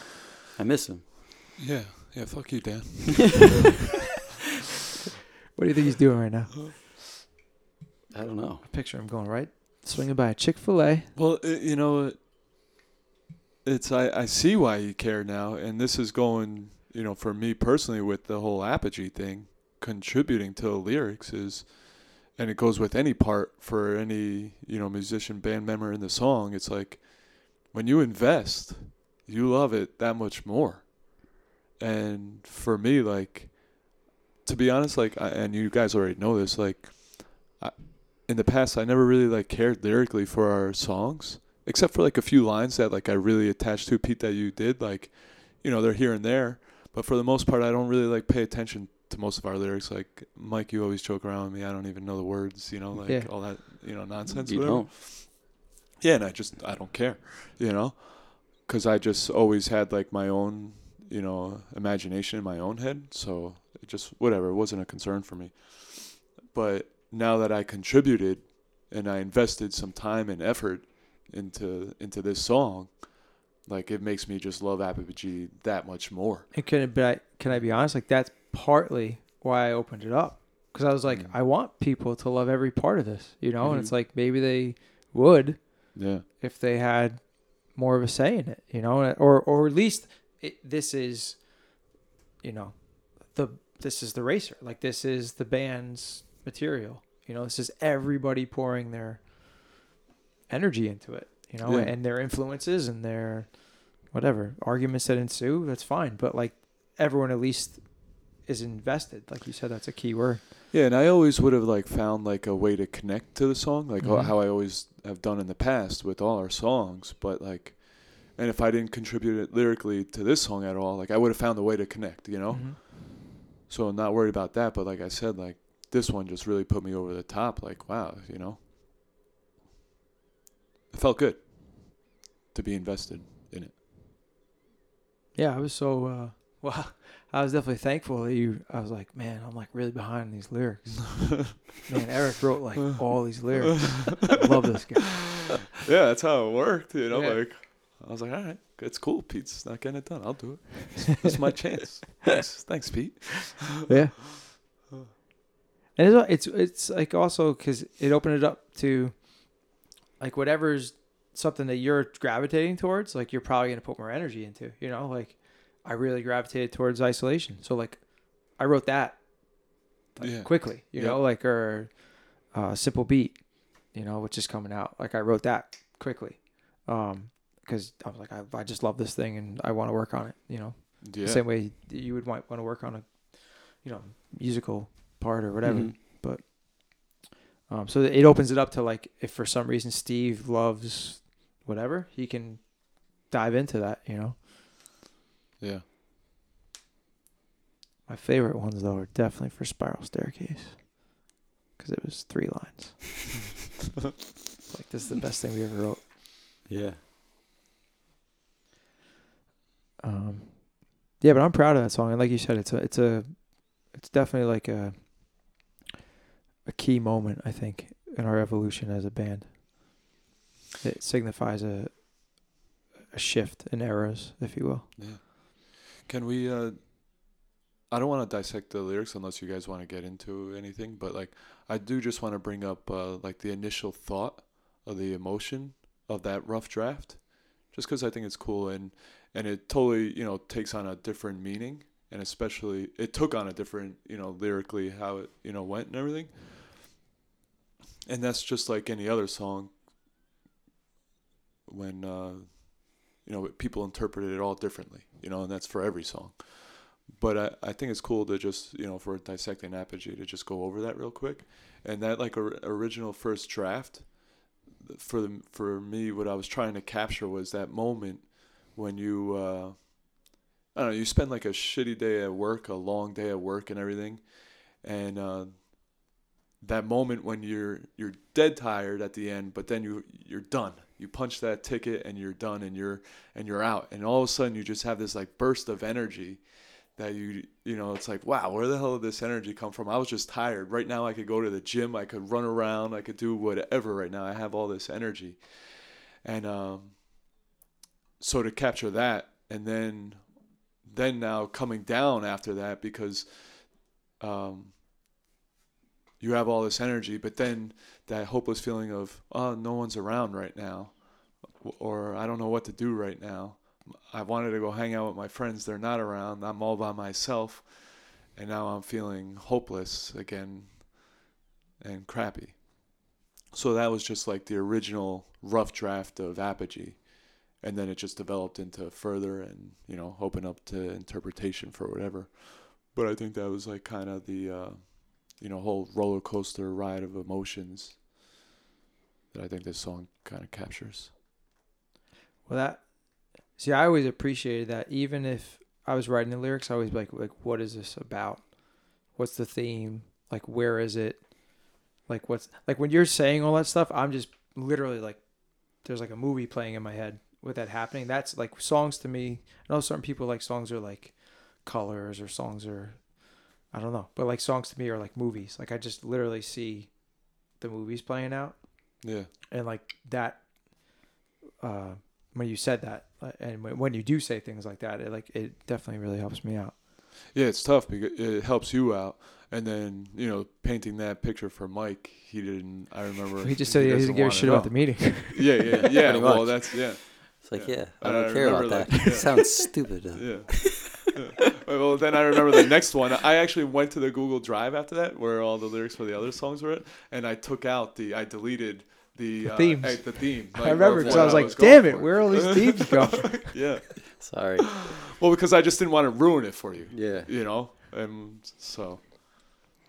I miss him. Yeah, yeah. Fuck you, Dan. <laughs> What do you think he's doing right now? I don't know. I picture him going right, swinging by a Chick Fil A. Well, i you know, it's I, I see why you care now, and this is going, you know, for me personally with the whole apogee thing, contributing to the lyrics is, and it goes with any part for any you know musician band member in the song. It's like when you invest, you love it that much more, and for me, like, to be honest, like, I, and you guys already know this, like, I, in the past, I never really like cared lyrically for our songs, except for like a few lines that like I really attached to. Pete, that you did, like, you know, they're here and there, but for the most part, I don't really like pay attention to most of our lyrics. Like Mike, you always joke around with me. I don't even know the words, you know, like Yeah. all that, you know, nonsense. You whatever. don't. Yeah, and I just I don't care, you know, because I just always had like my own, you know, imagination in my own head. So it just whatever, it wasn't a concern for me. But now that I contributed and I invested some time and effort into into this song, like it makes me just love Apogee that much more. And can it, but I, can I be honest? Like that's partly why I opened it up because I was like, Mm. I want people to love every part of this, you know. And it's like maybe they would Yeah, if they had more of a say in it, you know, or or at least it, this is, you know, the this is the racer. Like this is the band's material. You know, this is everybody pouring their energy into it. You know, Yeah. and their influences and their whatever arguments that ensue. That's fine, but like everyone at least is invested. Like you said, that's a key word. yeah, and I always would have like found like a way to connect to the song, like Mhm. how I always have done in the past with all our songs. But like, and if I didn't contribute it lyrically to this song at all, like I would have found a way to connect, you know. Mhm. So I'm not worried about that. But like I said, like this one just really put me over the top. Like wow, you know, it felt good to be invested in it. Yeah, I was so uh <laughs> well I was definitely thankful that you I was like, man, I'm like really behind these lyrics. <laughs> man, Eric wrote like all these lyrics. I <laughs> love this guy. yeah, that's how it worked. You know, Yeah. like I was like, all right, it's cool. Pete's not getting it done. I'll do it. It's my chance. Thanks, thanks, Pete. Yeah. And it's it's it's like also cuz it opened it up to like whatever's something that you're gravitating towards, like you're probably going to put more energy into, you know? Like I really gravitated towards isolation. So like I wrote that like, Yeah. quickly, you Yeah. know, like or uh, simple beat, you know, which is coming out. Like I wrote that quickly, um, because I was like, I, I just love this thing and I want to work on it, you know, Yeah. the same way you would want want to work on a, you know, musical part or whatever. Mhm. Um, so it opens it up to like if for some reason Steve loves whatever, he can dive into that, you know. Yeah. My favorite ones though are definitely for Spiral Staircase, because it was three lines. <laughs> like this is the best thing we ever wrote. Yeah. Um, yeah, but I'm proud of that song, and like you said, it's a, it's a, it's definitely like a, a key moment I think in our evolution as a band. It signifies a, a shift in eras, if you will. Yeah. Can we? uh I don't want to dissect the lyrics unless you guys want to get into anything, but like I do just want to bring up uh like the initial thought of the emotion of that rough draft, just because I think it's cool and and it totally you know takes on a different meaning and especially it took on a different you know lyrically how it you know went and everything. And that's just like any other song. When uh you know people interpret it all differently you know and that's for every song. But I, I think it's cool to just you know for dissecting apogee to just go over that real quick. And that like or, original first draft for the, for me what i was trying to capture was that moment when you uh i don't know you spend like a shitty day at work a long day at work and everything. And uh that moment when you're you're dead tired at the end but then you you're done. You punch that ticket and you're done and you're and you're out. And all of a sudden you just have this like burst of energy that you you know it's like wow where the hell did this energy come from? I was just tired. Right now i could go to the gym. I could run around. I could do whatever right now. I have all this energy. And um so to capture that and then then now coming down after that because um you have all this energy but then that hopeless feeling of oh no one's around right now or I don't know what to do right now. I wanted to go hang out with my friends. They're not around. I'm all by myself. And now I'm feeling hopeless again and crappy. So that was just like the original rough draft of Apogee. and then it just developed into further and you know open up to interpretation for whatever. But I think that was like kind of the uh, you know whole roller coaster ride of emotions that I think this song kind of captures. Well, that see, I always appreciated that. Even if I was writing the lyrics, I always like, like, what is this about? What's the theme? Like, where is it? Like, what's like when you're saying all that stuff? I'm just literally like, there's like a movie playing in my head with that happening. That's like songs to me. I know certain people like songs are like colors or songs are, I don't know, but like songs to me are like movies. Like I just literally see the movies playing out Yeah. and like that uh when you said that and when, when you do say things like that it like it definitely really helps me out Yeah, it's tough because it helps you out. And then, you know, painting that picture for Mike, he didn't I remember <laughs> he just said he didn't give a shit about the meeting <laughs> Yeah, yeah, yeah. <laughs> Well that's yeah. It's like, Yeah. yeah, I don't I care about remember, that. like, yeah. Sounds stupid. though. Yeah. Yeah. well, then I remember the next one. I actually went to the Google Drive after that, where all the lyrics for the other songs were, at, and I took out the, I deleted the, The uh, themes. the theme. i remember because i was like going damn it for. where are all these <laughs> themes going yeah. Sorry. Well, because I just didn't want to ruin it for you, Yeah. you know, and so,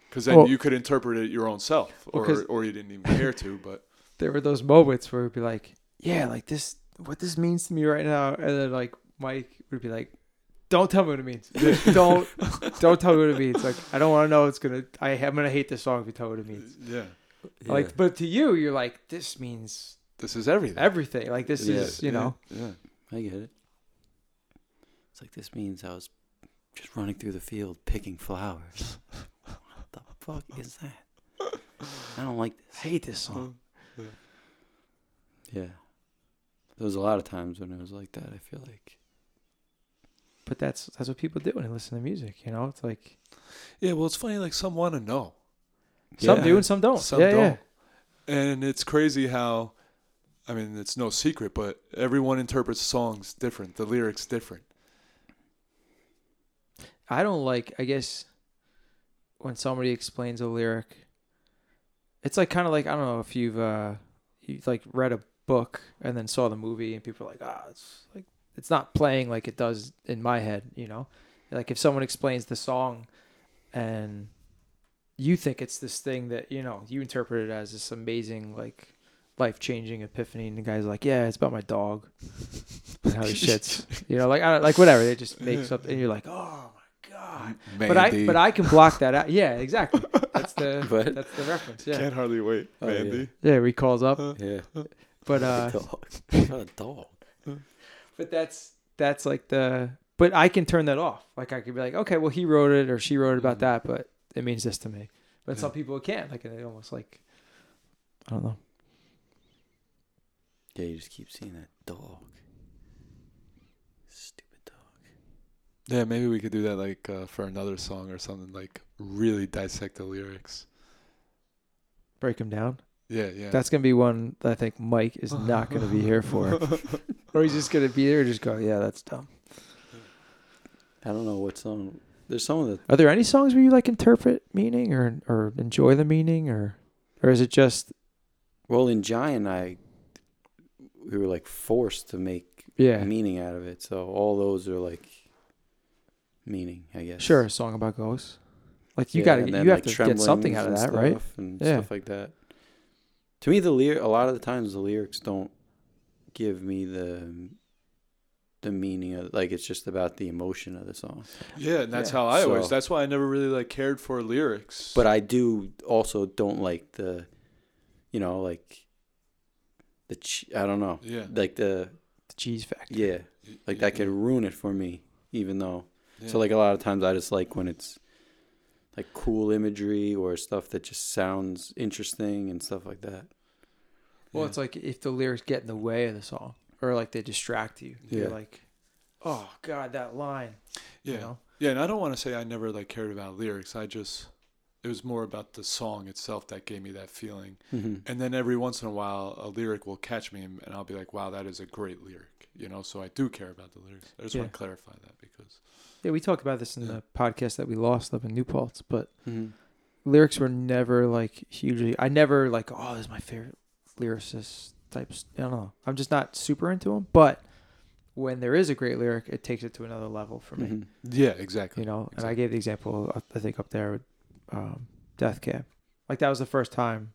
because then Well- you could interpret it your own self, Well, or you didn't even care to, but <laughs> there were those moments where it'd be like yeah like this what this means to me right now and then like mike would be like don't tell me what it means don't don't tell me what it means like i don't want to know it's gonna i am gonna hate this song if you tell me what it means yeah, yeah. like but to you you're like this means this is everything. everything like this Yeah. is you know yeah. I get it. It's like this means I was just running through the field picking flowers. what the fuck is that? I don't like this. I this. hate this song Yeah. There was a lot of times when it was like that. I feel like. But that's that's what people do when they listen to music. You know, it's like Yeah, well, it's funny. Like some want to know, some Yeah. do and some don't. some yeah, don't, and it's crazy how, I mean, it's no secret, but everyone interprets songs different. The lyrics different. I don't like. I guess when somebody explains a lyric, it's like kind of like I don't know if you've uh you like read a book and then saw the movie and people are like ah it's like it's not playing like it does in my head. You know, like if someone explains the song and you think it's this thing that you know you interpret it as this amazing like life changing epiphany and the guy's like yeah it's about my dog <laughs> and how he shits <laughs> you know like I don't, like whatever they just make something and you're like oh my god but I but I can block that out yeah exactly that's the <laughs> What? that's the reference yeah can't hardly wait, Oh, Mandy. yeah he calls up Yeah. but uh dog. A dog? But that's that's like the but I can turn that off like I could be like okay well he wrote it or she wrote it about Mhm. that but it means this to me but Yeah. some people can't like they almost like I don't know Yeah, you just keep seeing that dog. Stupid dog. Yeah, maybe we could do that like uh, for another song or something. Like really dissect the lyrics. break them down Yeah, yeah. That's gonna be one that I think Mike is not gonna be here for, <laughs> <laughs> or he's just gonna be there and just go, yeah, that's dumb. I don't know what song. There's some of the Are there any songs where you like interpret meaning or or enjoy the meaning or or is it just well in Giant I we were like forced to make yeah meaning out of it. So all those are like meaning, I guess. sure a song about ghosts? Like you Yeah, gotta you then, have like, to get something out of that, and right? And Yeah. stuff like that. To me, the lyric. A lot of the times, the lyrics don't give me the the meaning of like it's just about the emotion of the song. yeah, and that's Yeah. how I always. So- That's why I never really like cared for lyrics. But I do also don't like the, you know, like the ch- I don't know, yeah, like the The cheese factor. yeah, like that could ruin it for me. Even though, Yeah. so like a lot of times I just like when it's like cool imagery or stuff that just sounds interesting and stuff like that. Well, Yeah. it's like if the lyrics get in the way of the song or like they distract you. You're Yeah. like, oh god, that line. yeah, You know? yeah. And I don't want to say I never like cared about lyrics. I just it was more about the song itself that gave me that feeling. Mm-hmm. And then every once in a while, a lyric will catch me, and and I'll be like, "Wow, that is a great lyric." You know, so I do care about the lyrics. I just Yeah. want to clarify that because Yeah, we talked about this in the podcast that we lost up in New Paltz, but Mm-hmm. lyrics were never like hugely. I never like, oh, this is my favorite lyricist types. I don't know. I'm just not super into them, but when there is a great lyric, it takes it to another level for me. Mhm. Yeah, exactly. You know, and I gave the example I think up there with um, Death Cab. Like that was the first time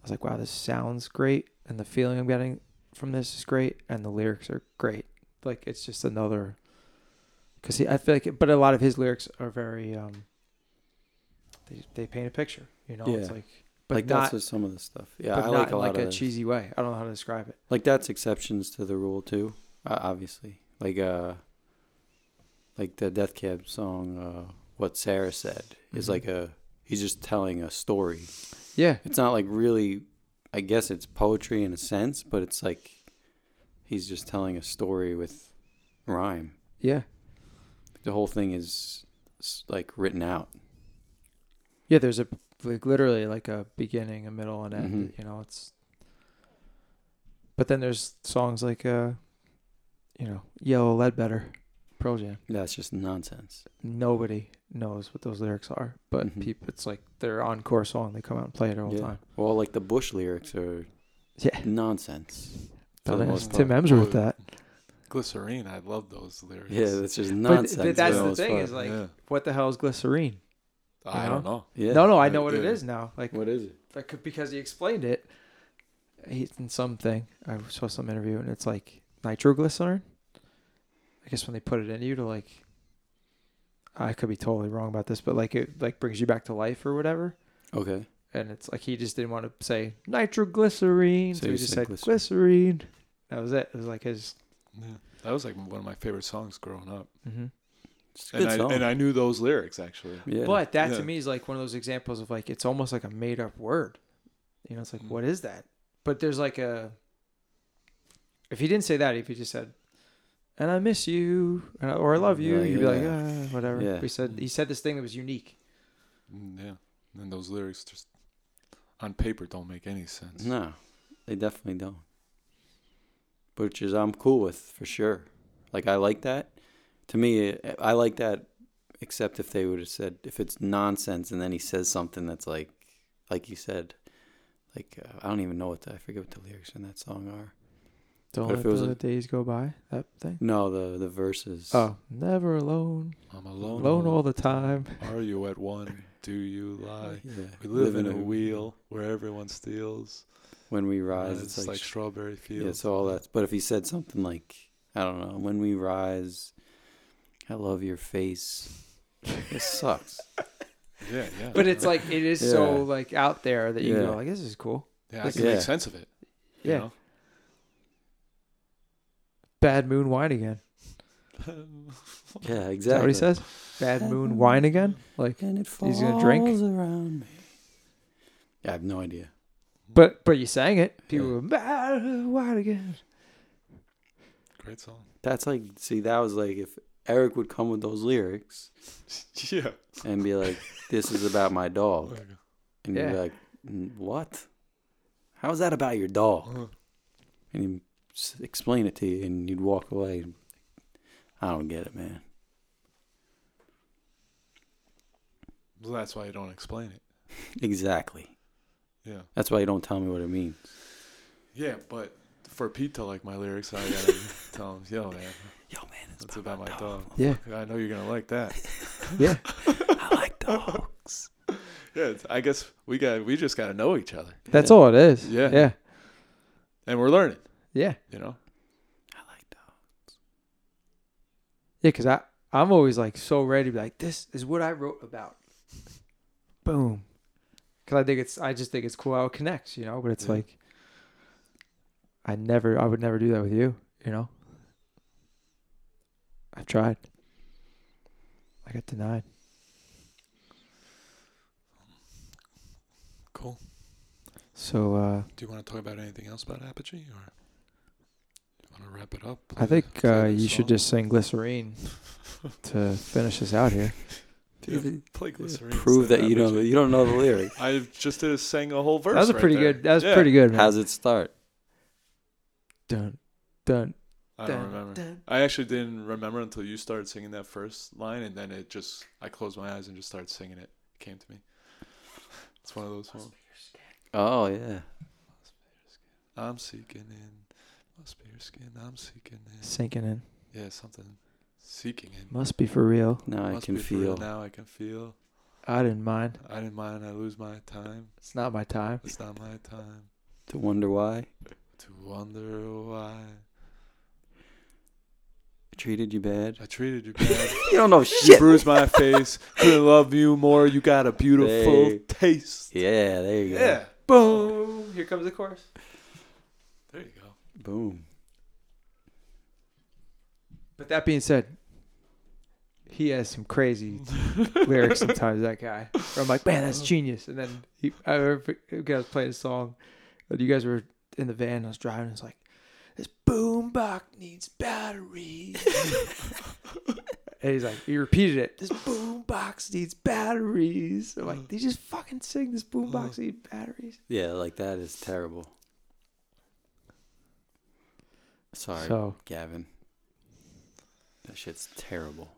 I was like, wow, this sounds great, and the feeling I'm getting from this is great, and the lyrics are great. Like it's just another. Because I feel like, but a lot of his lyrics are very. um They they paint a picture, you know. It's Yeah. like, but like not, that's just some of the stuff. Yeah, but I not like a lot like of a cheesy way. I don't know how to describe it. Like that's exceptions to the rule too. Uh, obviously, like uh, like the Death Cab song, uh, "What Sarah Said" is Mhm. like a he's just telling a story. Yeah, It's not like really. I guess it's poetry in a sense, but it's like he's just telling a story with rhyme. yeah, The whole thing is like written out. yeah. There's a like literally like a beginning, a middle, and end. Mhm. You know, it's. But then there's songs like uh, you know, Yellow Ledbetter, Pearl Jam. That's just nonsense. Nobody knows what those lyrics are, but Mhm. peop it's like their encore song. They come out and play it all the Yeah. time. Well, like the Bush lyrics are Yeah, nonsense. Tim. Ems wrote that. Glycerine, I love those lyrics. Yeah, that's just But, nonsense. but that's the thing part. is like, Yeah. what the hell is glycerine? I know? don't know. yeah. No, no, I know what it yeah. is now. Like, What is it? like because he explained it. He in something I saw some interview and it's like nitroglycerin. I guess when they put it in you to like, I could be totally wrong about this, but like it like brings you back to life or whatever. Okay. And it's like he just didn't want to say nitroglycerine, so, So he just said said glycerine. That was it. It was like his. Yeah. That was like one of my favorite songs growing up. Mm-hmm. It's a And I, song. and I knew those lyrics actually. yeah. But that Yeah. to me is like one of those examples of like it's almost like a made up word. You know, it's like Mm. what is that? But there's like a. If he didn't say that, if he just said, "And I miss you," or "I love you," Yeah, you'd be like, yeah. ah, whatever. Yeah. He said he said this thing that was unique. Mm, Yeah. And those lyrics just on paper don't make any sense. no, they definitely don't. Which is I'm cool with for sure. Like I like that. To me, I like that. Except if they would have said if it's nonsense and then he says something that's like, like you said, like uh, I don't even know what the, I forget what the lyrics in that song are. Don't But let if it was the a- days go by. That thing. No, the the verses. Oh, never alone, I'm alone. alone all the time. <laughs> Are you at one? Do you lie? yeah. We live in a wheel where everyone steals. When we rise, it's, it's, like, like, strawberry fields. yeah, so all that. But if he said something like, I don't know, when we rise, I love your face. It sucks. <laughs> Yeah, yeah. But it's like it is so like out there that you Yeah. go like this is cool. yeah, I can Yeah. make sense of it. you Yeah. know? Bad moon wine again. <laughs> Yeah, Is that exactly. what he says? Bad moon wine again. Like, And it falls He's gonna drink? around me. Yeah, I have no idea. But but you sang it. People Yeah. were bad moon wine again. Great song. That's like, see, that was like if Eric would come with those lyrics <laughs> yeah. and be like, "This is about my dog," There you and you'd Yeah. be like, "N- "What? How is that about your dog?" go. Uh, And he'd s- explain it to you, and you'd walk away. I don't get it, man. Well, that's why you don't explain it. <laughs> Exactly. Yeah. That's why you don't tell me what it means. Yeah, but for Pete to like my lyrics, I gotta <laughs> tell him, yo, man, Yo, man, it's it's about my dog. Yeah. I know you're gonna like that. <laughs> Yeah. I like dogs. <laughs> Yeah, it's, I guess we got we just gotta know each other, That's Yeah. all it is. Yeah. Yeah. and we're learning. Yeah. You know. I like dogs. Yeah. Because I I'm always like so ready to be like this is what I wrote about. Boom. Because I think it's I just think it's cool how it connects, you know. But it's Yeah. like I never I would never do that with you, you know. I've tried. I got denied. Cool. So uh, Do you want to talk about anything else about Apogee, or do you want to wrap it up? I think uh, you should just sing Glycerine to finish us out here. <laughs> Yeah, play Glycerine. Prove instead that you know Apogee. you don't know the <laughs> lyrics. I just did sang a whole verse. That was a right pretty there. good. That was Yeah. pretty good, man. How's it start? Dun, dun, I don't dun, remember. dun. I actually didn't remember until you started singing that first line, and then it just I closed my eyes and just started singing it. It came to me. <laughs> It's one of those songs. Oh yeah. I'm seeking in Must be your skin. I'm seeking it. Sinking in. Yeah, something. Seeking it. Must be for real. Now I Must can be for real. feel. Now I can feel. I didn't mind. I didn't mind. I lose my time. It's not my time. It's not my time To wonder why to wonder why I treated you bad. I treated you bad. <laughs> You don't know you shit. bruised my face. Couldn't love you more. You got a beautiful Hey. taste. Yeah, there you go. Boom. Here comes the chorus. There you go. Boom. But that being said, he has some crazy <laughs> lyrics sometimes. That guy. Where I'm like, man, that's genius. And then he, I remember you guys playing a song. But you guys were in the van. I was driving. It's like, this boombox needs batteries. <laughs> and he's like, he repeated it. This boombox needs batteries. I'm like, they just fucking sing this boombox needs batteries. Yeah, like that is terrible. Sorry, So Gavin. That shit's terrible.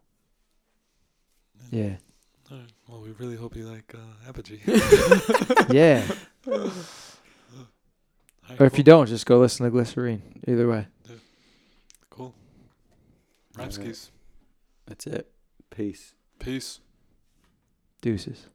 yeah, All right. Well, we really hope you like uh, Apogee. <laughs> <laughs> yeah. All right, Or if you don't, just go listen to Glycerine. Either way. Cool. All right. Rapskis. That's it. Peace. Peace. Deuces.